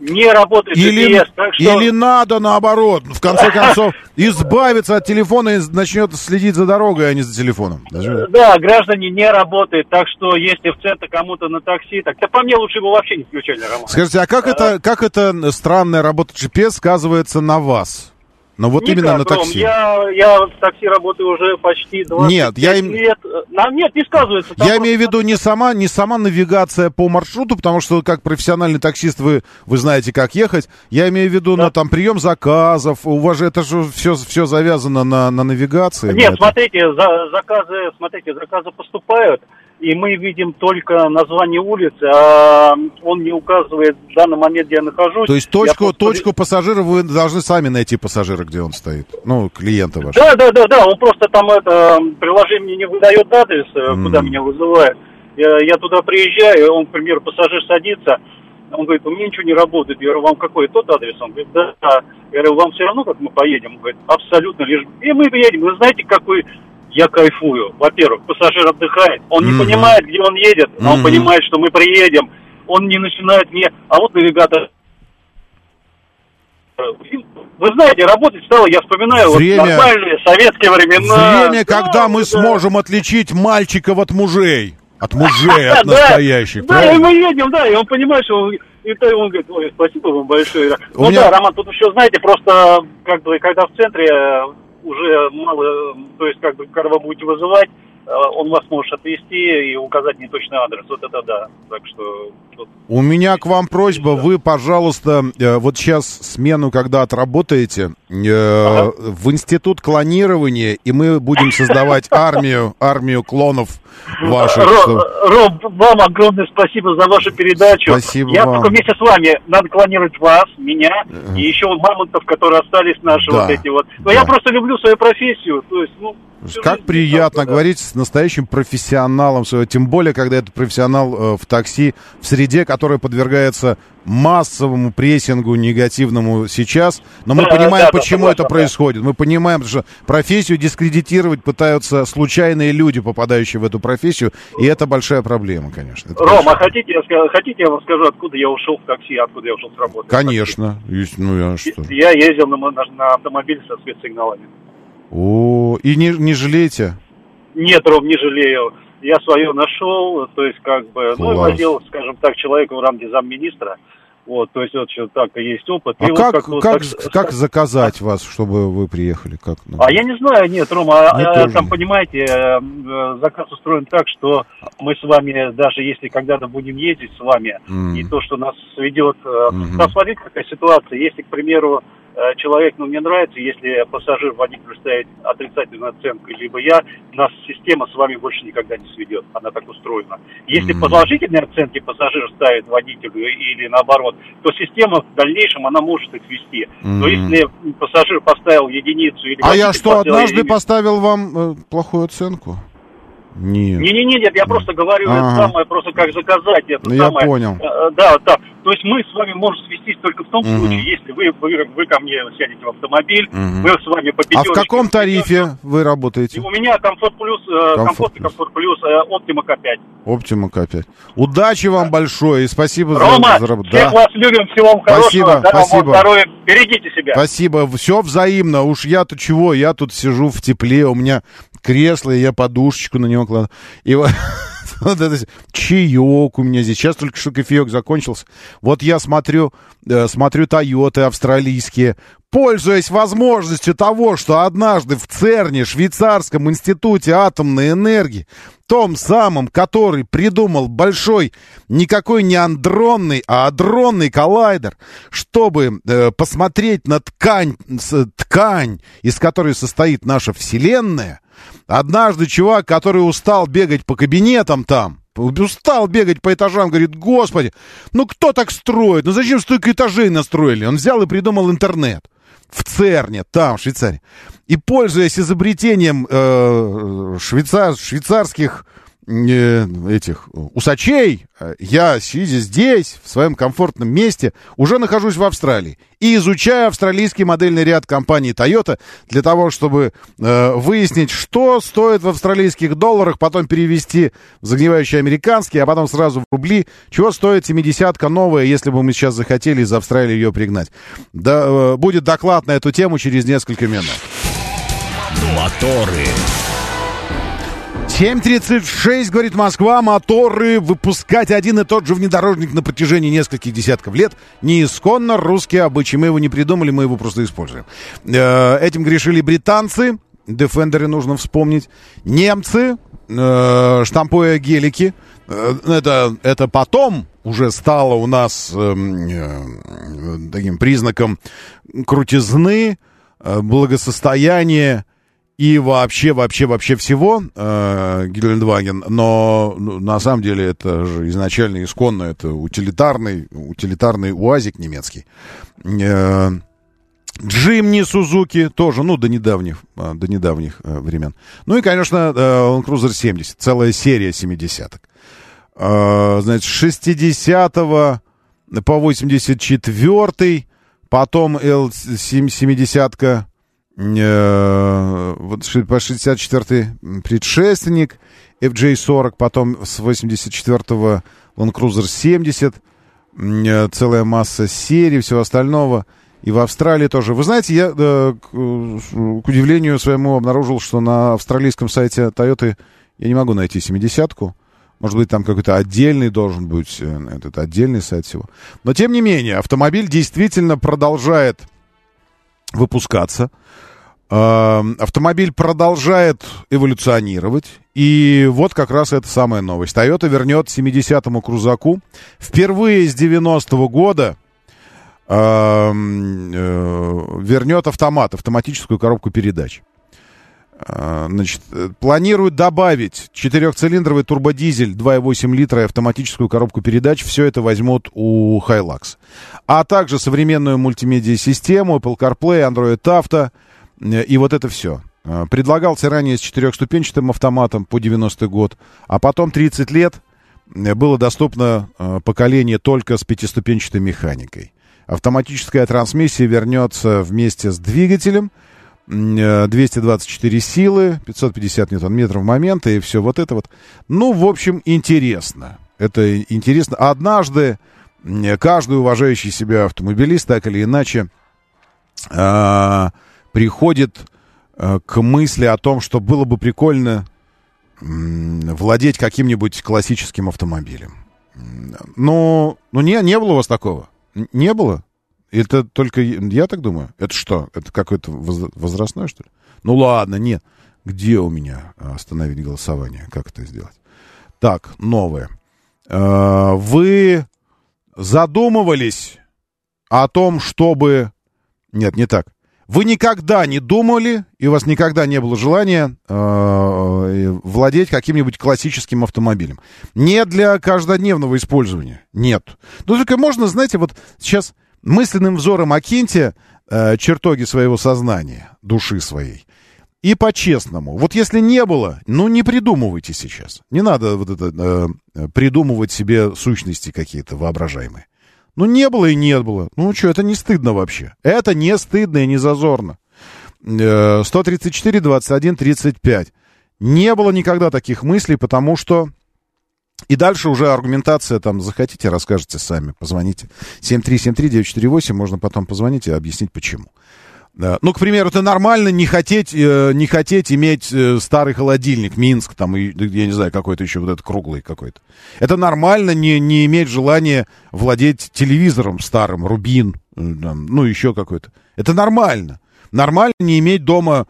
Speaker 6: не работает
Speaker 2: или, GPS, так что... Или надо наоборот, в конце концов, избавиться от телефона и начнет следить за дорогой, а не за телефоном.
Speaker 6: Даже... Да, граждане не работает, так что если в центр кому-то на такси, так то по мне лучше его вообще не включали, Роман.
Speaker 2: Скажите, а как, а... это, как это странная работа GPS сказывается на вас? Но вот Никак, именно на такси.
Speaker 6: Я, я в такси работаю уже почти 20
Speaker 2: нет, я им...
Speaker 6: лет. Нам нет, не сказывается.
Speaker 2: я имею в виду не сама, не сама навигация по маршруту, потому что как профессиональный таксист вы, вы знаете, как ехать. Я имею в виду да. на там прием заказов. У вас же это же все, все завязано на, на навигации.
Speaker 6: Нет, смотрите, за, заказы, смотрите, заказы поступают и мы видим только название улицы, а он не указывает в данный момент, где я нахожусь.
Speaker 2: То есть точку, просто... точку пассажира вы должны сами найти пассажира, где он стоит, ну, клиента вашего.
Speaker 6: Да, да, да, да, он просто там это, приложение не выдает адрес, mm. куда меня вызывает. Я, я туда приезжаю, он, к примеру, пассажир садится, он говорит, у меня ничего не работает. Я говорю, вам какой тот адрес? Он говорит, да. Я говорю, вам все равно, как мы поедем? Он говорит, абсолютно лишь. И мы поедем. Вы знаете, какой я кайфую. Во-первых, пассажир отдыхает, он mm-hmm. не понимает, где он едет, но mm-hmm. он понимает, что мы приедем. Он не начинает мне, а вот навигатор вы знаете, работать стало, я вспоминаю, время, вот нормальные советские времена.
Speaker 2: Время, да, когда мы да. сможем отличить мальчиков от мужей. От мужей, от настоящих.
Speaker 6: Да, и мы едем, да, и он понимает, что и он говорит, ой, спасибо вам большое. Ну да, Роман, тут еще, знаете, просто, как бы, когда в центре уже мало, то есть как бы, когда вы будете вызывать, он вас может отвезти и указать неточный адрес. Вот это да. Так что...
Speaker 2: У меня к вам просьба. Вы, пожалуйста, э, вот сейчас смену, когда отработаете, э, ага. в институт клонирования, и мы будем создавать армию, армию клонов ваших.
Speaker 6: Ром, вам огромное спасибо за вашу передачу.
Speaker 2: Спасибо
Speaker 6: Я
Speaker 2: вам.
Speaker 6: только вместе с вами надо клонировать вас, меня и еще мамонтов, которые остались наши да. вот эти вот. Но да. я просто люблю свою профессию. То есть, ну,
Speaker 2: как приятно говорить с настоящим профессионалом, тем более, когда это профессионал э, в такси, в среде, которая подвергается массовому прессингу негативному сейчас, но мы да, понимаем, да, почему да, это происходит. Мы понимаем, что профессию дискредитировать пытаются случайные люди, попадающие в эту профессию, и это большая проблема, конечно. Это
Speaker 6: Рома, а хотите я, скажу, хотите, я вам скажу, откуда я ушел в такси, откуда я ушел с работы?
Speaker 2: Конечно. Есть, ну, я, что?
Speaker 6: я ездил на, на, на автомобиле со спецсигналами.
Speaker 2: О, и не, не жалеете?
Speaker 6: Нет, Ром, не жалею. Я свое нашел, то есть как бы, Класс. ну, возил, скажем так, человека в рамке замминистра. Вот, то есть вот что так есть опыт.
Speaker 2: А и как, вот как, как, как заказать вас, чтобы вы приехали? Как,
Speaker 6: ну? А я не знаю, нет, Рома, а, там, понимаете, э, э, заказ устроен так, что мы с вами, даже если когда-то будем ездить с вами, mm. и то, что нас ведет, mm-hmm. посмотрите, какая ситуация, если, к примеру, Э, человек, ну, мне нравится, если пассажир водителю ставит отрицательную оценку, либо я, нас система с вами больше никогда не сведет, она так устроена. Если mm-hmm. положительные оценки пассажир ставит водителю или наоборот, то система в дальнейшем, она может их вести. Mm-hmm. Но если пассажир поставил единицу или...
Speaker 2: А я что, однажды единицу... поставил вам э, плохую оценку? Нет.
Speaker 6: Не, не, не, нет, я просто говорю ага. это самое, просто как заказать это
Speaker 2: ну,
Speaker 6: самое.
Speaker 2: Я понял.
Speaker 6: Э, да, да. То есть мы с вами можем свестись только в том угу. случае, если вы, вы, вы ко мне сядете в автомобиль, угу. мы с вами по
Speaker 2: А в каком тарифе вы работаете?
Speaker 6: У меня комфорт плюс, э, комфорт, комфорт, плюс. комфорт плюс, Оптима К5.
Speaker 2: Оптима К5. Удачи вам большое и спасибо
Speaker 6: Рома,
Speaker 2: за,
Speaker 6: за работу. всех да. вас любим, всего вам
Speaker 2: спасибо,
Speaker 6: хорошего,
Speaker 2: спасибо.
Speaker 6: вам здоровья, берегите себя.
Speaker 2: Спасибо, все взаимно. Уж я-то чего, я тут сижу в тепле, у меня кресло, и я подушечку на него кладу. И вот это, чаек у меня здесь. Сейчас только что кофеек закончился. Вот я смотрю, э, смотрю Тойоты австралийские. Пользуясь возможностью того, что однажды в ЦЕРНе, Швейцарском институте атомной энергии, том самом, который придумал большой, никакой не андронный, а адронный коллайдер, чтобы э, посмотреть на ткань, ткань, из которой состоит наша Вселенная, Однажды чувак, который устал бегать по кабинетам там, устал бегать по этажам, говорит, господи, ну кто так строит? Ну зачем столько этажей настроили? Он взял и придумал интернет в ЦЕРНе, там, в Швейцарии. И, пользуясь изобретением э, швейцар, швейцарских этих усачей, я, сидя здесь, в своем комфортном месте, уже нахожусь в Австралии и изучаю австралийский модельный ряд компании Toyota для того, чтобы э, выяснить, что стоит в австралийских долларах, потом перевести в загнивающие американские, а потом сразу в рубли, чего стоит 70-ка новая, если бы мы сейчас захотели из Австралии ее пригнать. Да, э, будет доклад на эту тему через несколько минут.
Speaker 1: Моторы.
Speaker 2: 7.36, говорит Москва, моторы выпускать один и тот же внедорожник на протяжении нескольких десятков лет. Не исконно русские обычаи. Мы его не придумали, мы его просто используем. Э, этим грешили британцы, Defenderы нужно вспомнить. Немцы, э, штампуя гелики. Э, это, это потом уже стало у нас таким признаком крутизны, благосостояния и вообще, вообще, вообще всего э, Гелендваген, но ну, на самом деле это же изначально исконно, это утилитарный, утилитарный УАЗик немецкий. Э, Джимни Сузуки тоже, ну, до недавних, э, до недавних э, времен. Ну и, конечно, э, Cruiser 70, целая серия 70-ок. Э, значит, с 60 по 84 потом L70-ка Э, вот по 64-й предшественник FJ40, потом с 84-го Land Cruiser 70, э, целая масса серий, всего остального. И в Австралии тоже. Вы знаете, я, э, к удивлению своему, обнаружил, что на австралийском сайте Toyota я не могу найти 70-ку. Может быть, там какой-то отдельный должен быть, этот отдельный сайт всего. Но, тем не менее, автомобиль действительно продолжает выпускаться. Эм, автомобиль продолжает эволюционировать. И вот как раз это самая новость. Toyota вернет 70-му крузаку впервые с 90-го года э, э, вернет автомат, автоматическую коробку передач. Э, значит, планируют добавить четырехцилиндровый турбодизель 2,8 литра и автоматическую коробку передач. Все это возьмут у Hilux. А также современную мультимедиа-систему Apple CarPlay, Android Auto – Э, и вот это все. Э, предлагался ранее с четырехступенчатым автоматом по 90-й год, а потом 30 лет э, было доступно поколение только с пятиступенчатой механикой. Автоматическая трансмиссия вернется вместе с двигателем, 224 силы, 550 ньютон-метров момента и все вот это вот. Ну, в общем, интересно. Это интересно. Однажды каждый уважающий себя автомобилист так или иначе а, приходит э, к мысли о том, что было бы прикольно э, владеть каким-нибудь классическим автомобилем. Но, ну, не, не было у вас такого? Не было? Это только я так думаю? Это что? Это какое-то возрастное, что ли? Ну ладно, нет. Где у меня остановить голосование? Как это сделать? Так, новое. Э, вы задумывались о том, чтобы... Нет, не так. Вы никогда не думали, и у вас никогда не было желания э, владеть каким-нибудь классическим автомобилем. Не для каждодневного использования. Нет. Ну, только можно, знаете, вот сейчас мысленным взором окиньте э, чертоги своего сознания, души своей. И по-честному. Вот если не было, ну не придумывайте сейчас. Не надо вот это э, придумывать себе сущности какие-то воображаемые. Ну, не было и не было. Ну, что, это не стыдно вообще. Это не стыдно и не зазорно. 134, 21, 35. Не было никогда таких мыслей, потому что... И дальше уже аргументация, там, захотите, расскажете сами, позвоните. 7373948, можно потом позвонить и объяснить, почему. Ну, к примеру, это нормально не хотеть, э, не хотеть иметь э, старый холодильник, Минск, там, я не знаю, какой-то еще вот этот круглый какой-то. Это нормально не, не иметь желания владеть телевизором старым, Рубин, там, ну, еще какой-то. Это нормально. Нормально не иметь дома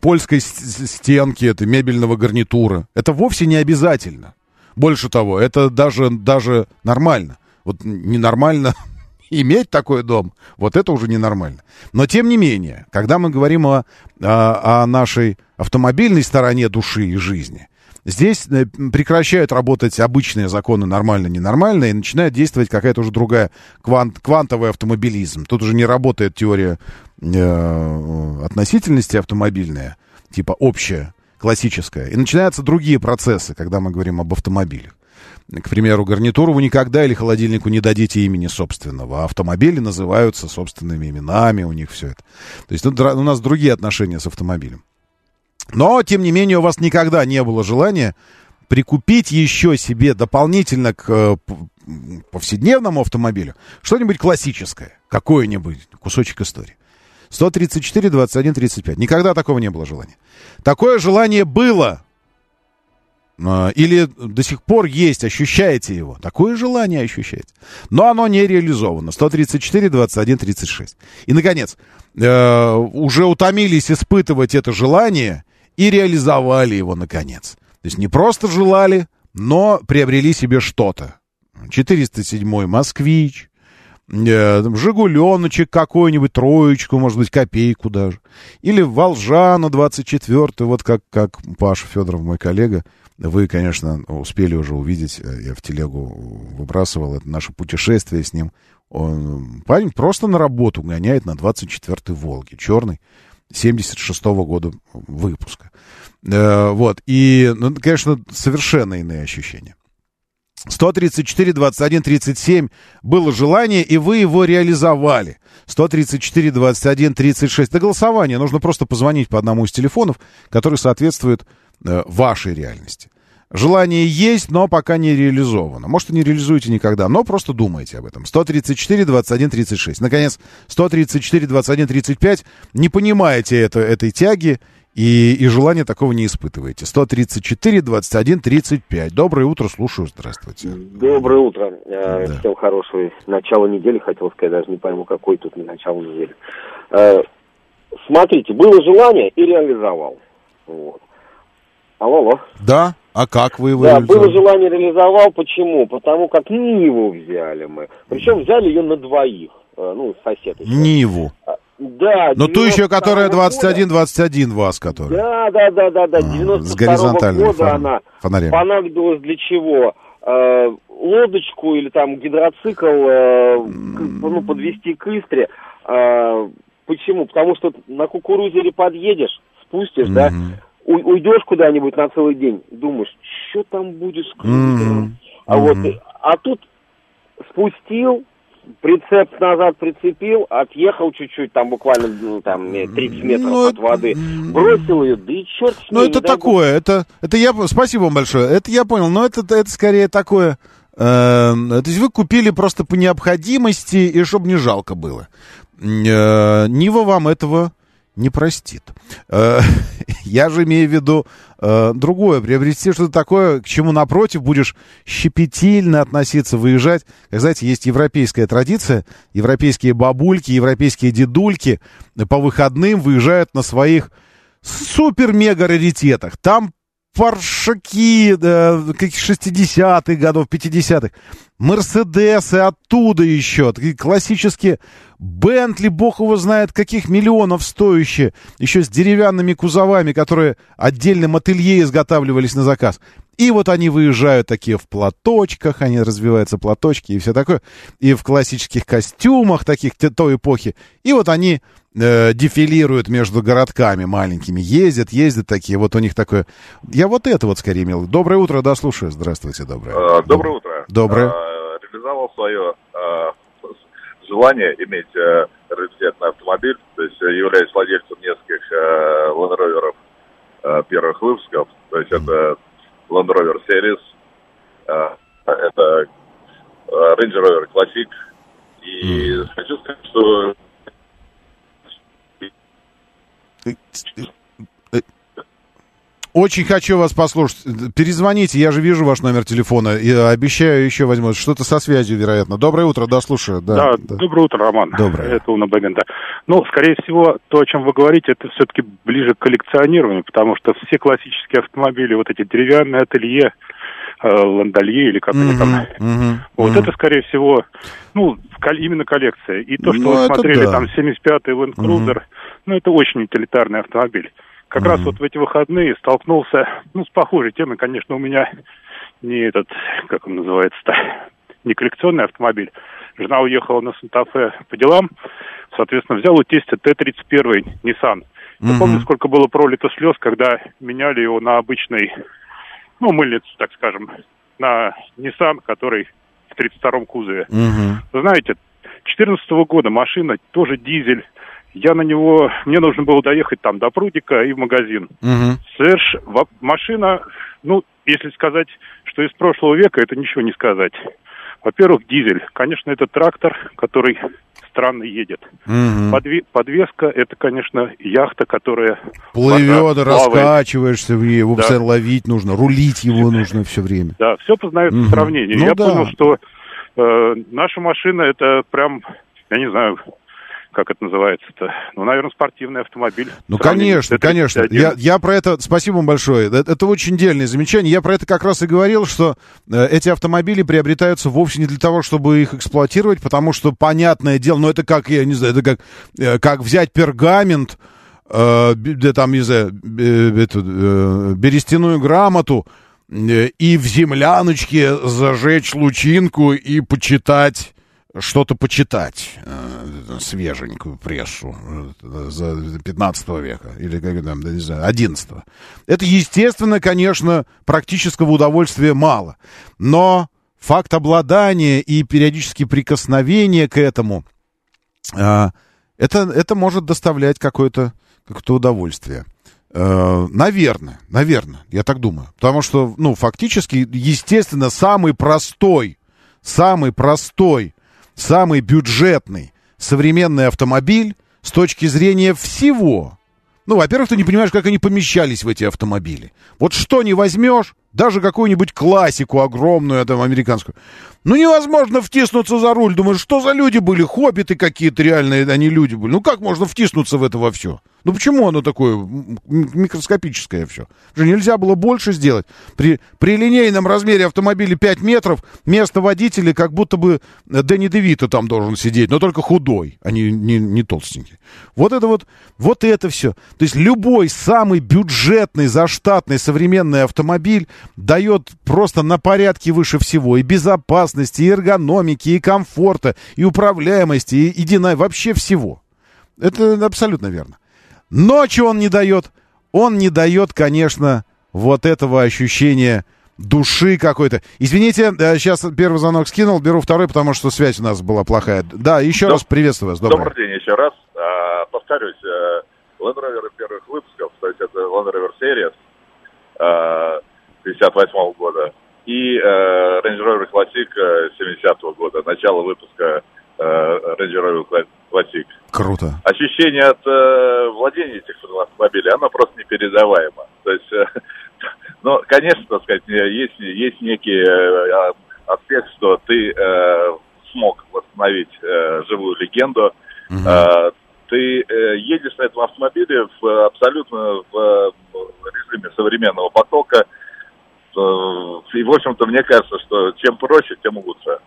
Speaker 2: польской стенки, это мебельного гарнитура. Это вовсе не обязательно. Больше того, это даже, даже нормально. Вот ненормально иметь такой дом, вот это уже ненормально. Но тем не менее, когда мы говорим о, о, нашей автомобильной стороне души и жизни, здесь э, прекращают работать обычные законы нормально-ненормально, и начинает действовать какая-то уже другая квант, квантовый автомобилизм. Тут уже не работает теория э, относительности автомобильная, типа общая, классическая. И начинаются другие процессы, когда мы говорим об автомобилях. К примеру, гарнитуру вы никогда или холодильнику не дадите имени собственного, а автомобили называются собственными именами, у них все это. То есть тут у нас другие отношения с автомобилем. Но, тем не менее, у вас никогда не было желания прикупить еще себе дополнительно к э, повседневному автомобилю что-нибудь классическое, какой-нибудь кусочек истории. 134, 21, 35. Никогда такого не было желания. Такое желание было или до сих пор есть, ощущаете его. Такое желание ощущаете. Но оно не реализовано. 134, 21, 36. И, наконец, э, уже утомились испытывать это желание и реализовали его, наконец. То есть не просто желали, но приобрели себе что-то. 407 «Москвич», э, Жигуленочек какой-нибудь, троечку, может быть, копейку даже. Или Волжану 24 вот как, как Паша Федоров, мой коллега, вы, конечно, успели уже увидеть, э, я в телегу выбрасывал, это наше путешествие с ним. Он, парень просто на работу гоняет на 24-й «Волге», черный, 76-го года выпуска. Э, вот, и, ну, конечно, совершенно иные ощущения. 134, 21, 37 было желание, и вы его реализовали. 134, 21, 36. До голосования нужно просто позвонить по одному из телефонов, который соответствует Э, вашей реальности. Желание есть, но пока не реализовано. Может, и не реализуете никогда, но просто думайте об этом. 134, 21, 36. Наконец, 134, 21, 35. Не понимаете это, этой тяги и, и желания такого не испытываете. 134, 21, 35. Доброе утро, слушаю, здравствуйте.
Speaker 7: Доброе утро. Э, да. Всем хорошего начала недели, хотел сказать, даже не пойму, какой тут начало недели. Э, смотрите, было желание и реализовал. Вот. Алло, алло.
Speaker 2: Да? А как вы его
Speaker 7: Да, было желание реализовал. Почему? Потому как Ниву взяли мы. Причем взяли ее на двоих. Э, ну, сосед.
Speaker 2: Ниву. А,
Speaker 7: да.
Speaker 2: Но ту еще, которая 21-21 вас, которая.
Speaker 7: Да, да, да, да, да. 92
Speaker 2: с горизонтальным
Speaker 7: года она фонарем. понадобилась для чего? Э, лодочку или там гидроцикл э, ну, подвести к Истре. Э, почему? Потому что на кукурузере подъедешь, спустишь, mm-hmm. да, уйдешь куда-нибудь на целый день, думаешь, что там будешь mm-hmm. А вот, а тут спустил, прицеп назад прицепил, отъехал чуть-чуть, там буквально ну, там 30 метров ну, от воды, бросил ее, да и черт с
Speaker 2: ней. Ну это такое, бог. это, это я, спасибо вам большое, это я понял, но это, это скорее такое, э, то есть вы купили просто по необходимости и чтобы не жалко было. Э, Нива вам этого не простит. Э, я же имею в виду э, другое. Приобрести что-то такое, к чему напротив будешь щепетильно относиться, выезжать. Как знаете, есть европейская традиция. Европейские бабульки, европейские дедульки по выходным выезжают на своих супер-мега-раритетах. Там фаршаки э, каких 60-х годов, 50-х. Мерседесы оттуда еще, такие классические Бентли, бог его знает, каких миллионов стоящие, еще с деревянными кузовами, которые отдельным ателье изготавливались на заказ. И вот они выезжают такие в платочках, они развиваются платочки и все такое, и в классических костюмах таких той эпохи. И вот они э, дефилируют между городками маленькими, ездят, ездят такие, вот у них такое... Я вот это вот скорее имел. Доброе утро, да, слушаю. Здравствуйте, доброе.
Speaker 8: А, доброе утро.
Speaker 2: Доброе.
Speaker 8: А, реализовал свое а, желание иметь а, раритетный автомобиль, то есть являюсь владельцем нескольких а, Land Rover а, первых выпусков, то есть это Land Rover Series, а, это Range Rover Classic, и mm. хочу сказать, что
Speaker 2: очень хочу вас послушать. Перезвоните, я же вижу ваш номер телефона. И обещаю, еще возьму. Что-то со связью, вероятно. Доброе утро, да, слушаю. Да,
Speaker 9: да, да. доброе утро, Роман.
Speaker 2: Доброе.
Speaker 9: Это Уна Бабин, да. Ну, скорее всего, то, о чем вы говорите, это все-таки ближе к коллекционированию, потому что все классические автомобили, вот эти деревянные ателье, э, ландалье или как mm-hmm, они там. Mm-hmm, вот mm-hmm. это, скорее всего, ну, именно коллекция. И то, что ну, вы смотрели, да. там, 75-й Land Cruiser, mm-hmm. ну, это очень утилитарный автомобиль. Как mm-hmm. раз вот в эти выходные столкнулся, ну, с похожей темой, конечно, у меня не этот, как он называется-то, не коллекционный автомобиль. Жена уехала на Санта-Фе по делам, соответственно, взял у тестя Т-31 Nissan. Я mm-hmm. помню, сколько было пролито слез, когда меняли его на обычный, ну, мыльницу, так скажем, на Nissan, который в 32-м кузове. Mm-hmm. Знаете, 14 -го года машина, тоже дизель, я на него, мне нужно было доехать там до прудика и в магазин. Угу. Соверш... Машина, ну, если сказать, что из прошлого века, это ничего не сказать. Во-первых, дизель. Конечно, это трактор, который странно едет. Угу. Подве... Подвеска, это, конечно, яхта, которая...
Speaker 2: Плывет, раскачиваешься в ней, его да. постоянно ловить нужно, рулить его нужно все время.
Speaker 9: Да, все познается угу. в сравнении. Ну, Я да. понял, что э, наша машина, это прям, я не знаю, как это называется-то? Ну, наверное, спортивный автомобиль.
Speaker 2: Ну, конечно, конечно. Я, я про это, спасибо вам большое. Это, это очень дельное замечание. Я про это как раз и говорил, что э, эти автомобили приобретаются вовсе не для того, чтобы их эксплуатировать, потому что, понятное дело, ну, это как, я не знаю, это как, э, как взять пергамент, э, там, не знаю, э, эту, э, берестяную грамоту, э, и в земляночке зажечь лучинку и почитать что-то почитать, э, свеженькую прессу э, за 15 века или как там, не знаю, 11 -го. Это, естественно, конечно, практического удовольствия мало. Но факт обладания и периодически прикосновения к этому, э, это, это может доставлять какое-то какое удовольствие. Э, наверное, наверное, я так думаю. Потому что, ну, фактически, естественно, самый простой, самый простой самый бюджетный современный автомобиль с точки зрения всего. Ну, во-первых, ты не понимаешь, как они помещались в эти автомобили. Вот что не возьмешь, даже какую-нибудь классику огромную, там, американскую. Ну, невозможно втиснуться за руль. Думаешь, что за люди были? Хоббиты какие-то реальные, они люди были. Ну, как можно втиснуться в это во все? Ну почему оно такое микроскопическое все? Же нельзя было больше сделать. При, при линейном размере автомобиля 5 метров место водителя как будто бы Дэнни Девито там должен сидеть, но только худой, а не, не, не толстенький. Вот это вот, вот это все. То есть любой самый бюджетный, заштатный современный автомобиль дает просто на порядке выше всего и безопасности, и эргономики, и комфорта, и управляемости, и, и дина... вообще всего. Это абсолютно верно. Ночью он не дает. Он не дает, конечно, вот этого ощущения души какой-то. Извините, сейчас э, первый звонок скинул, беру второй, потому что связь у нас была плохая. Да, еще Доб... раз приветствую вас.
Speaker 8: Добрый. Добрый день еще раз. А, повторюсь, а, Land Rover первых выпусков, то есть это Land Rover Series а, 58 -го года и а, Range Rover Classic 70 -го года, начало выпуска а, Range Rover Classic.
Speaker 2: Круто.
Speaker 8: Ощущение от э, владения этих автомобилей, оно просто непередаваемо. То есть, э, ну, конечно, так сказать, есть, есть некий э, аспект, что ты э, смог восстановить э, живую легенду. Угу. Э, ты э, едешь на этом автомобиле в, абсолютно в, в режиме современного потока. Э, и, в общем-то, мне кажется, что чем проще, тем лучше.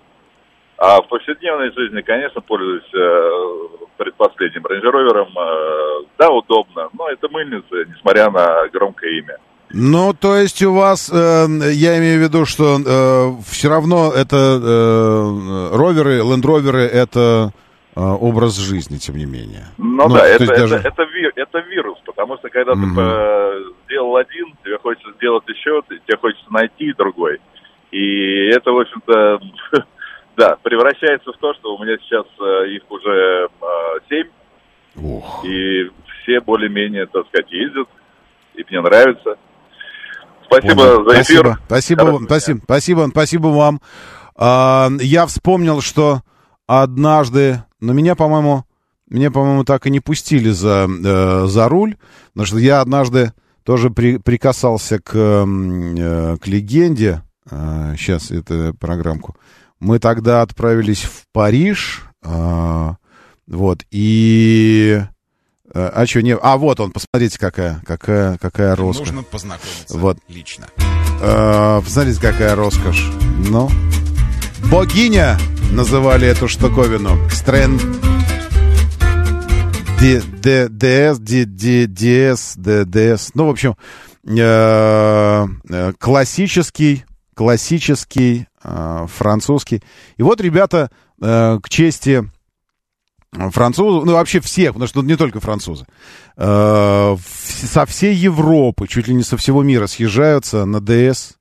Speaker 8: А в повседневной жизни, конечно, пользуюсь э, предпоследним рейндж-ровером. Э, да, удобно, но это мыльница, несмотря на громкое имя.
Speaker 2: Ну, то есть у вас, э, я имею в виду, что э, все равно это э, роверы, лендроверы, это э, образ жизни, тем не менее.
Speaker 8: Ну, ну да, это, это, даже... это, это вирус, потому что когда угу. ты сделал один, тебе хочется сделать еще, тебе хочется найти другой. И это, в общем-то, да, превращается в то, что у меня сейчас э, их уже э, семь. И все более-менее, так сказать, ездят. И мне нравится. Спасибо Понял. за эфир.
Speaker 2: Спасибо, спасибо, спасибо, спасибо, спасибо вам. А, я вспомнил, что однажды, но меня, по-моему, меня, по-моему, так и не пустили за, э, за руль, потому что я однажды тоже при, прикасался к, э, к легенде, э, сейчас эту программку, мы тогда отправились в Париж, э, вот, и... Э, а что, не... А, вот он, посмотрите, какая, какая, какая роскошь.
Speaker 10: Нужно познакомиться
Speaker 2: вот.
Speaker 10: лично.
Speaker 2: Э, посмотрите, какая роскошь. Ну, богиня называли эту штуковину. Стрэн... ДС, ДС, ДС. Ну, в общем, э, э, классический, классический французский. И вот, ребята, к чести французов, ну вообще всех, потому что не только французы, э, со всей Европы, чуть ли не со всего мира съезжаются на ДС э,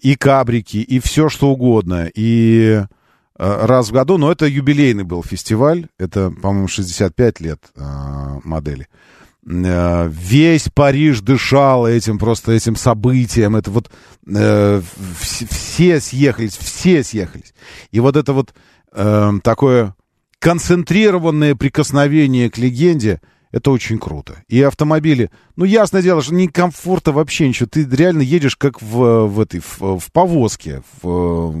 Speaker 2: и кабрики, и все что угодно, и э, раз в году, но это юбилейный был фестиваль, это, по-моему, 65 лет э, модели. Весь Париж дышал этим просто этим событием, это вот э, все съехались, все съехались. И вот это вот э, такое концентрированное прикосновение к легенде, это очень круто. И автомобили, ну, ясное дело, что не комфорта вообще ничего. Ты реально едешь как в, в этой, в, в повозке, в,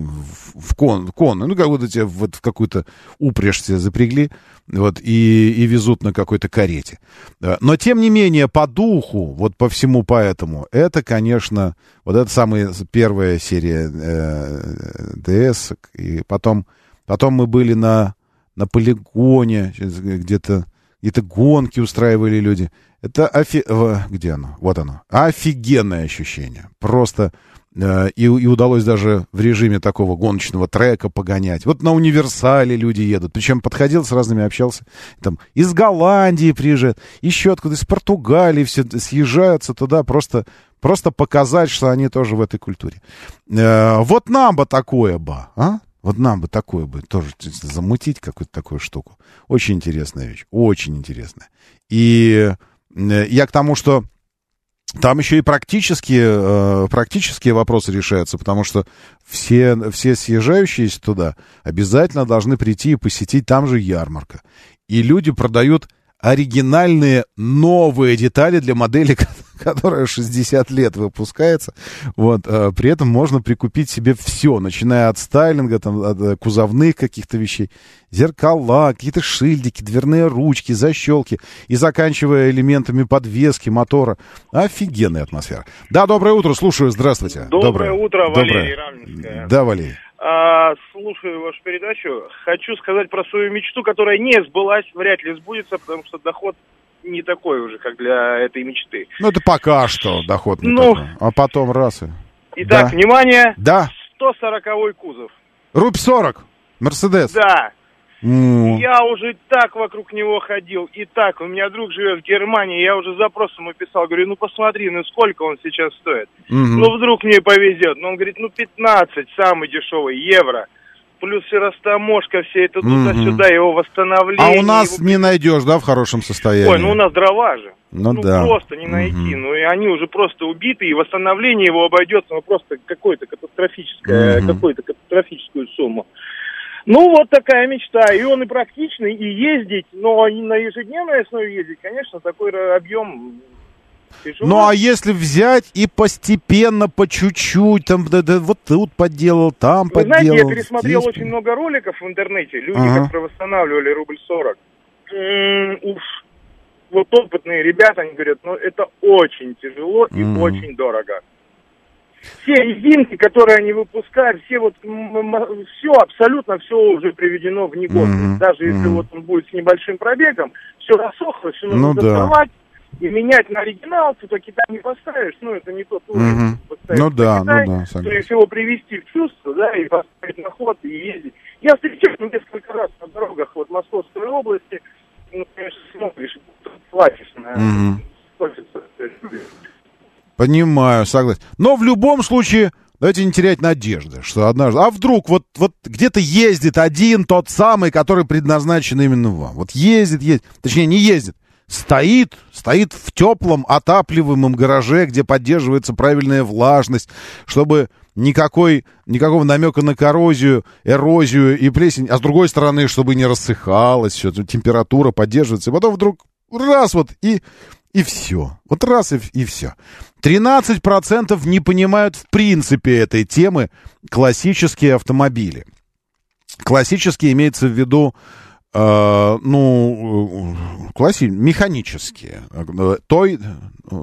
Speaker 2: в кон, кон, ну, как будто тебя вот в какую-то упряжь тебя запрягли, вот, и, и везут на какой-то карете. Но, тем не менее, по духу, вот по всему поэтому, это, конечно, вот это самая первая серия э, ДС, и потом, потом мы были на на полигоне, где-то где-то гонки устраивали люди. Это офи... Где оно? Вот оно. Офигенное ощущение. Просто э, и, и удалось даже в режиме такого гоночного трека погонять. Вот на универсале люди едут. Причем подходил с разными, общался. Там из Голландии приезжают, еще откуда, из Португалии все съезжаются туда просто, просто показать, что они тоже в этой культуре. Э, вот нам бы такое бы, а? Вот нам бы такое бы тоже замутить, какую-то такую штуку. Очень интересная вещь, очень интересная. И э, я к тому, что там еще и практические, э, практические вопросы решаются, потому что все, все съезжающиеся туда обязательно должны прийти и посетить там же ярмарка. И люди продают оригинальные новые детали для модели, которая 60 лет выпускается. Вот, а, при этом можно прикупить себе все, начиная от стайлинга, там, от э, кузовных каких-то вещей, зеркала, какие-то шильдики, дверные ручки, защелки и заканчивая элементами подвески, мотора. Офигенная атмосфера. Да, доброе утро, слушаю, здравствуйте.
Speaker 11: Доброе, доброе. утро, Валерий Доброе.
Speaker 2: Да, Валерий.
Speaker 11: А, слушаю вашу передачу. Хочу сказать про свою мечту, которая не сбылась, вряд ли сбудется, потому что доход не такой уже, как для этой мечты.
Speaker 2: Ну, это пока что доход не ну, такой. А потом раз и...
Speaker 11: Итак, да. внимание.
Speaker 2: Да.
Speaker 11: 140-й кузов.
Speaker 2: Рубь 40. Мерседес.
Speaker 11: Да. Mm. Я уже так вокруг него ходил, и так, у меня друг живет в Германии, я уже запрос ему писал, говорю, ну посмотри, ну сколько он сейчас стоит. Mm-hmm. Ну вдруг мне повезет. Ну он говорит, ну 15, самый дешевый, евро плюс и растаможка, все это туда-сюда, его восстановление.
Speaker 2: А у нас
Speaker 11: его...
Speaker 2: не найдешь, да, в хорошем состоянии?
Speaker 11: Ой, ну у нас дрова же.
Speaker 2: Ну,
Speaker 11: ну
Speaker 2: да.
Speaker 11: просто не найти. Угу. Ну и они уже просто убиты, и восстановление его обойдется ну, просто какой-то катастрофическое, угу. какую-то катастрофическую сумму. Ну, вот такая мечта. И он и практичный, и ездить, но на ежедневной основе ездить, конечно, такой объем
Speaker 2: Тяжело. Ну а если взять и постепенно, по чуть-чуть, там, да, да, вот тут подделал, там Вы подделал.
Speaker 11: знаете, я пересмотрел здесь... очень много роликов в интернете. Люди ага. как восстанавливали рубль 40. М-м, уж вот опытные ребята, они говорят, ну это очень тяжело и mm. очень дорого. Все резинки, которые они выпускают, все вот, все, абсолютно все уже приведено в негодность. Mm-hmm. Даже если mm-hmm. вот он будет с небольшим пробегом, все рассохло, все нужно ну, доставать. Да и менять на оригинал, то Китай не поставишь, ну, это не тот уровень.
Speaker 2: Угу. Ну да, Китай, ну да,
Speaker 11: согласен. То есть его привести в чувство, да, и поставить на ход, и ездить. Я встречал несколько раз на дорогах вот Московской области, ну, конечно, смотришь, плачешь на угу.
Speaker 2: Понимаю, согласен. Но в любом случае, давайте не терять надежды, что однажды... А вдруг вот, вот где-то ездит один тот самый, который предназначен именно вам. Вот ездит, ездит, точнее, не ездит, стоит, стоит в теплом отапливаемом гараже, где поддерживается правильная влажность, чтобы никакой, никакого намека на коррозию, эрозию и плесень, а с другой стороны, чтобы не рассыхалось, все, температура поддерживается, и потом вдруг раз вот и, и все. Вот раз и, и все. 13% не понимают в принципе этой темы классические автомобили. Классические имеется в виду Э, ну, класси... механические, той,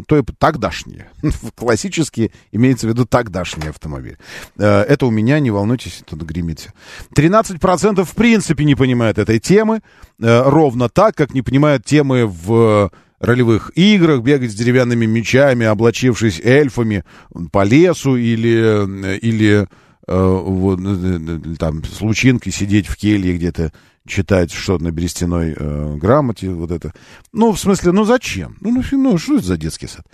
Speaker 2: той тогдашние, классические, имеется в виду тогдашние автомобили. Э, это у меня, не волнуйтесь, тут гремите. 13% в принципе не понимают этой темы, э, ровно так, как не понимают темы в ролевых играх, бегать с деревянными мечами, облачившись эльфами по лесу или, или вот, там, с лучинкой сидеть в келье где-то читать что-то на берестяной э, грамоте, вот это. Ну, в смысле, ну зачем? Ну, ну, ну что это за детский сад?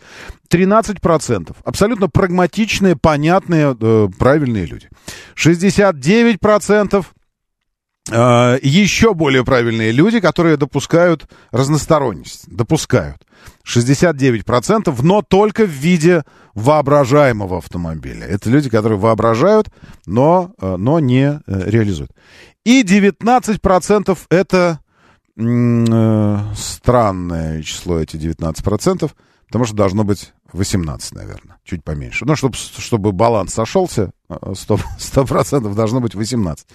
Speaker 2: 13%. Абсолютно прагматичные, понятные, э, правильные люди. 69% э, еще более правильные люди, которые допускают разносторонность. Допускают. 69%, но только в виде воображаемого автомобиля. Это люди, которые воображают, но, э, но не э, реализуют. И 19% это э, странное число, эти 19%, потому что должно быть 18, наверное, чуть поменьше. Ну, чтобы, чтобы баланс сошелся, 100%, 100% должно быть 18.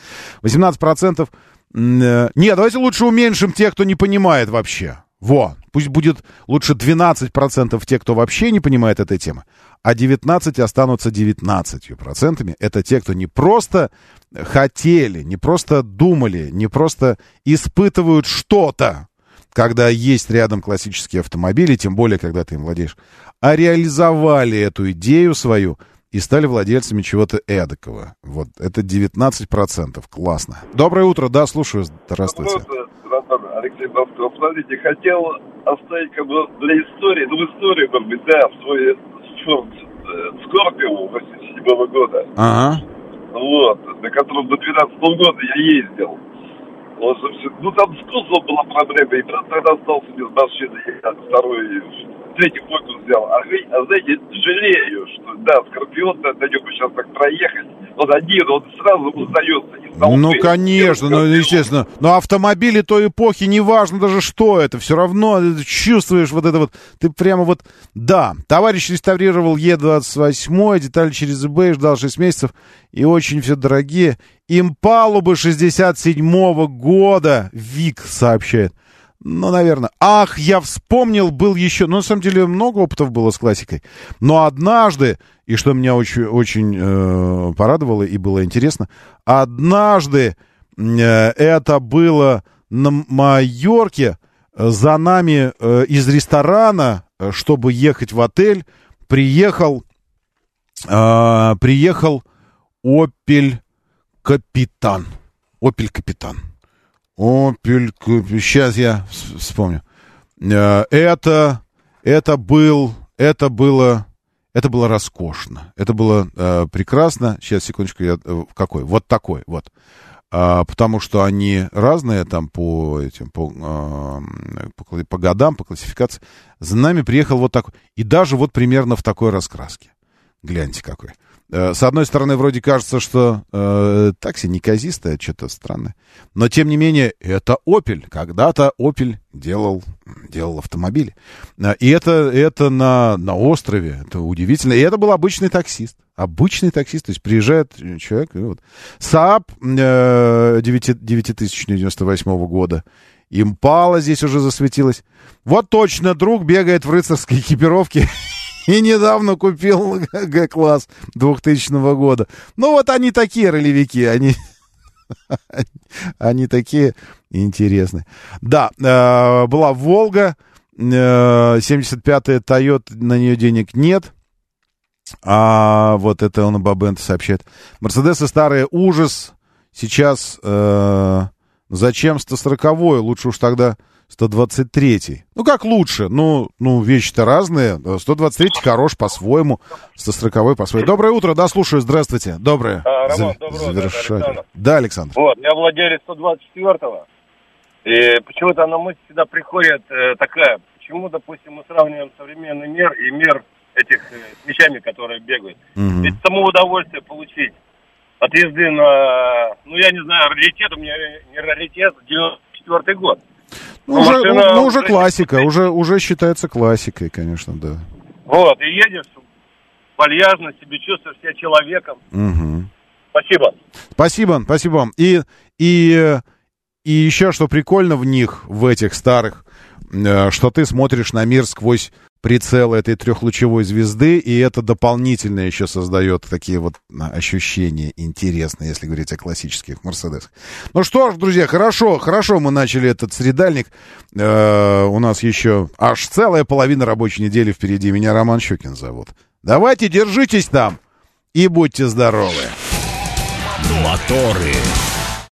Speaker 2: 18%... Э, нет, давайте лучше уменьшим тех, кто не понимает вообще. Во, пусть будет лучше 12% тех, кто вообще не понимает этой темы, а 19 останутся 19%. Это те, кто не просто хотели, не просто думали, не просто испытывают что-то, когда есть рядом классические автомобили, тем более, когда ты им владеешь, а реализовали эту идею свою и стали владельцами чего-то эдакого. Вот, это 19%. Классно. Доброе утро, да, слушаю. Здравствуйте.
Speaker 10: Доброе Алексей Басков. Смотрите, хотел оставить как бы для истории, ну, в истории, может быть, да, в свой Форд э, Скорпио 87 года.
Speaker 2: Ага
Speaker 10: вот, на котором до 12 года я ездил. Ну, там с кузовом была проблема, и тогда остался без машины. Я второй, третий фокус взял. А, а знаете, жалею, что, да, Скорпион, на нем сейчас так проехать, он один, он сразу узнается.
Speaker 2: Ну, конечно, ну, естественно. Но автомобили той эпохи, неважно даже что это, все равно чувствуешь вот это вот, ты прямо вот, да, товарищ реставрировал Е28, детали через eBay, ждал 6 месяцев, и очень все дорогие. Импалу бы 67-го года, Вик сообщает. Ну, наверное. Ах, я вспомнил, был еще... Ну, на самом деле, много опытов было с классикой. Но однажды, и что меня очень, очень э, порадовало и было интересно, однажды э, это было на Майорке, за нами э, из ресторана, э, чтобы ехать в отель, приехал, э, приехал Опель Капитан. Опель Капитан. Опель. Сейчас я вспомню. Э, это, это был, это было, это было роскошно. Это было э, прекрасно. Сейчас, секундочку, я, э, какой? Вот такой, вот. А, потому что они разные там по этим, по, а, по, по годам, по классификации. За нами приехал вот такой. И даже вот примерно в такой раскраске. Гляньте какой. Э, с одной стороны, вроде кажется, что э, такси неказистое, что-то странное. Но, тем не менее, это Opel. Когда-то Opel делал, делал автомобили. Э, и это, это на, на острове. Это удивительно. И это был обычный таксист. Обычный таксист. То есть приезжает человек. И вот. Saab э, 9098 года. Импала здесь уже засветилась. Вот точно друг бегает в рыцарской экипировке И недавно купил Г-класс 2000 года. Ну вот они такие ролевики, они... Они такие интересные. Да, э, была Волга, 75-я Тойота, на нее денег нет. А вот это он Бабент сообщает. Мерседесы старые, ужас. Сейчас э, зачем 140-й? Лучше уж тогда 123. Ну, как лучше? Ну, ну вещи-то разные. 123 хорош по-своему, 140 по-своему. Доброе утро, да, слушаю, здравствуйте. Доброе.
Speaker 12: А, Роман, За... доброе
Speaker 2: Завершать. Да, Александр.
Speaker 12: Вот, я владелец 124-го. И почему-то на мысль всегда приходит э, такая, почему, допустим, мы сравниваем современный мир и мир этих э, с вещами, которые бегают. Mm-hmm. Ведь само удовольствие получить от езды на, ну, я не знаю, раритет, у меня не раритет, 94 год.
Speaker 2: Ну, уже, машина, ну, уже классика, уже, уже считается классикой, конечно, да.
Speaker 12: Вот, и едешь вальяжно, себе чувствуешь себя человеком.
Speaker 2: Угу.
Speaker 12: Спасибо.
Speaker 2: Спасибо, спасибо вам. И, и, и еще что прикольно в них, в этих старых, э, что ты смотришь на мир сквозь прицел этой трехлучевой звезды, и это дополнительно еще создает такие вот ощущения интересные, если говорить о классических Мерседесах. Ну что ж, друзья, хорошо, хорошо мы начали этот средальник. Э, у нас еще аж целая половина рабочей недели впереди. Меня Роман Щукин зовут. Давайте, держитесь там и будьте здоровы.
Speaker 1: Моторы.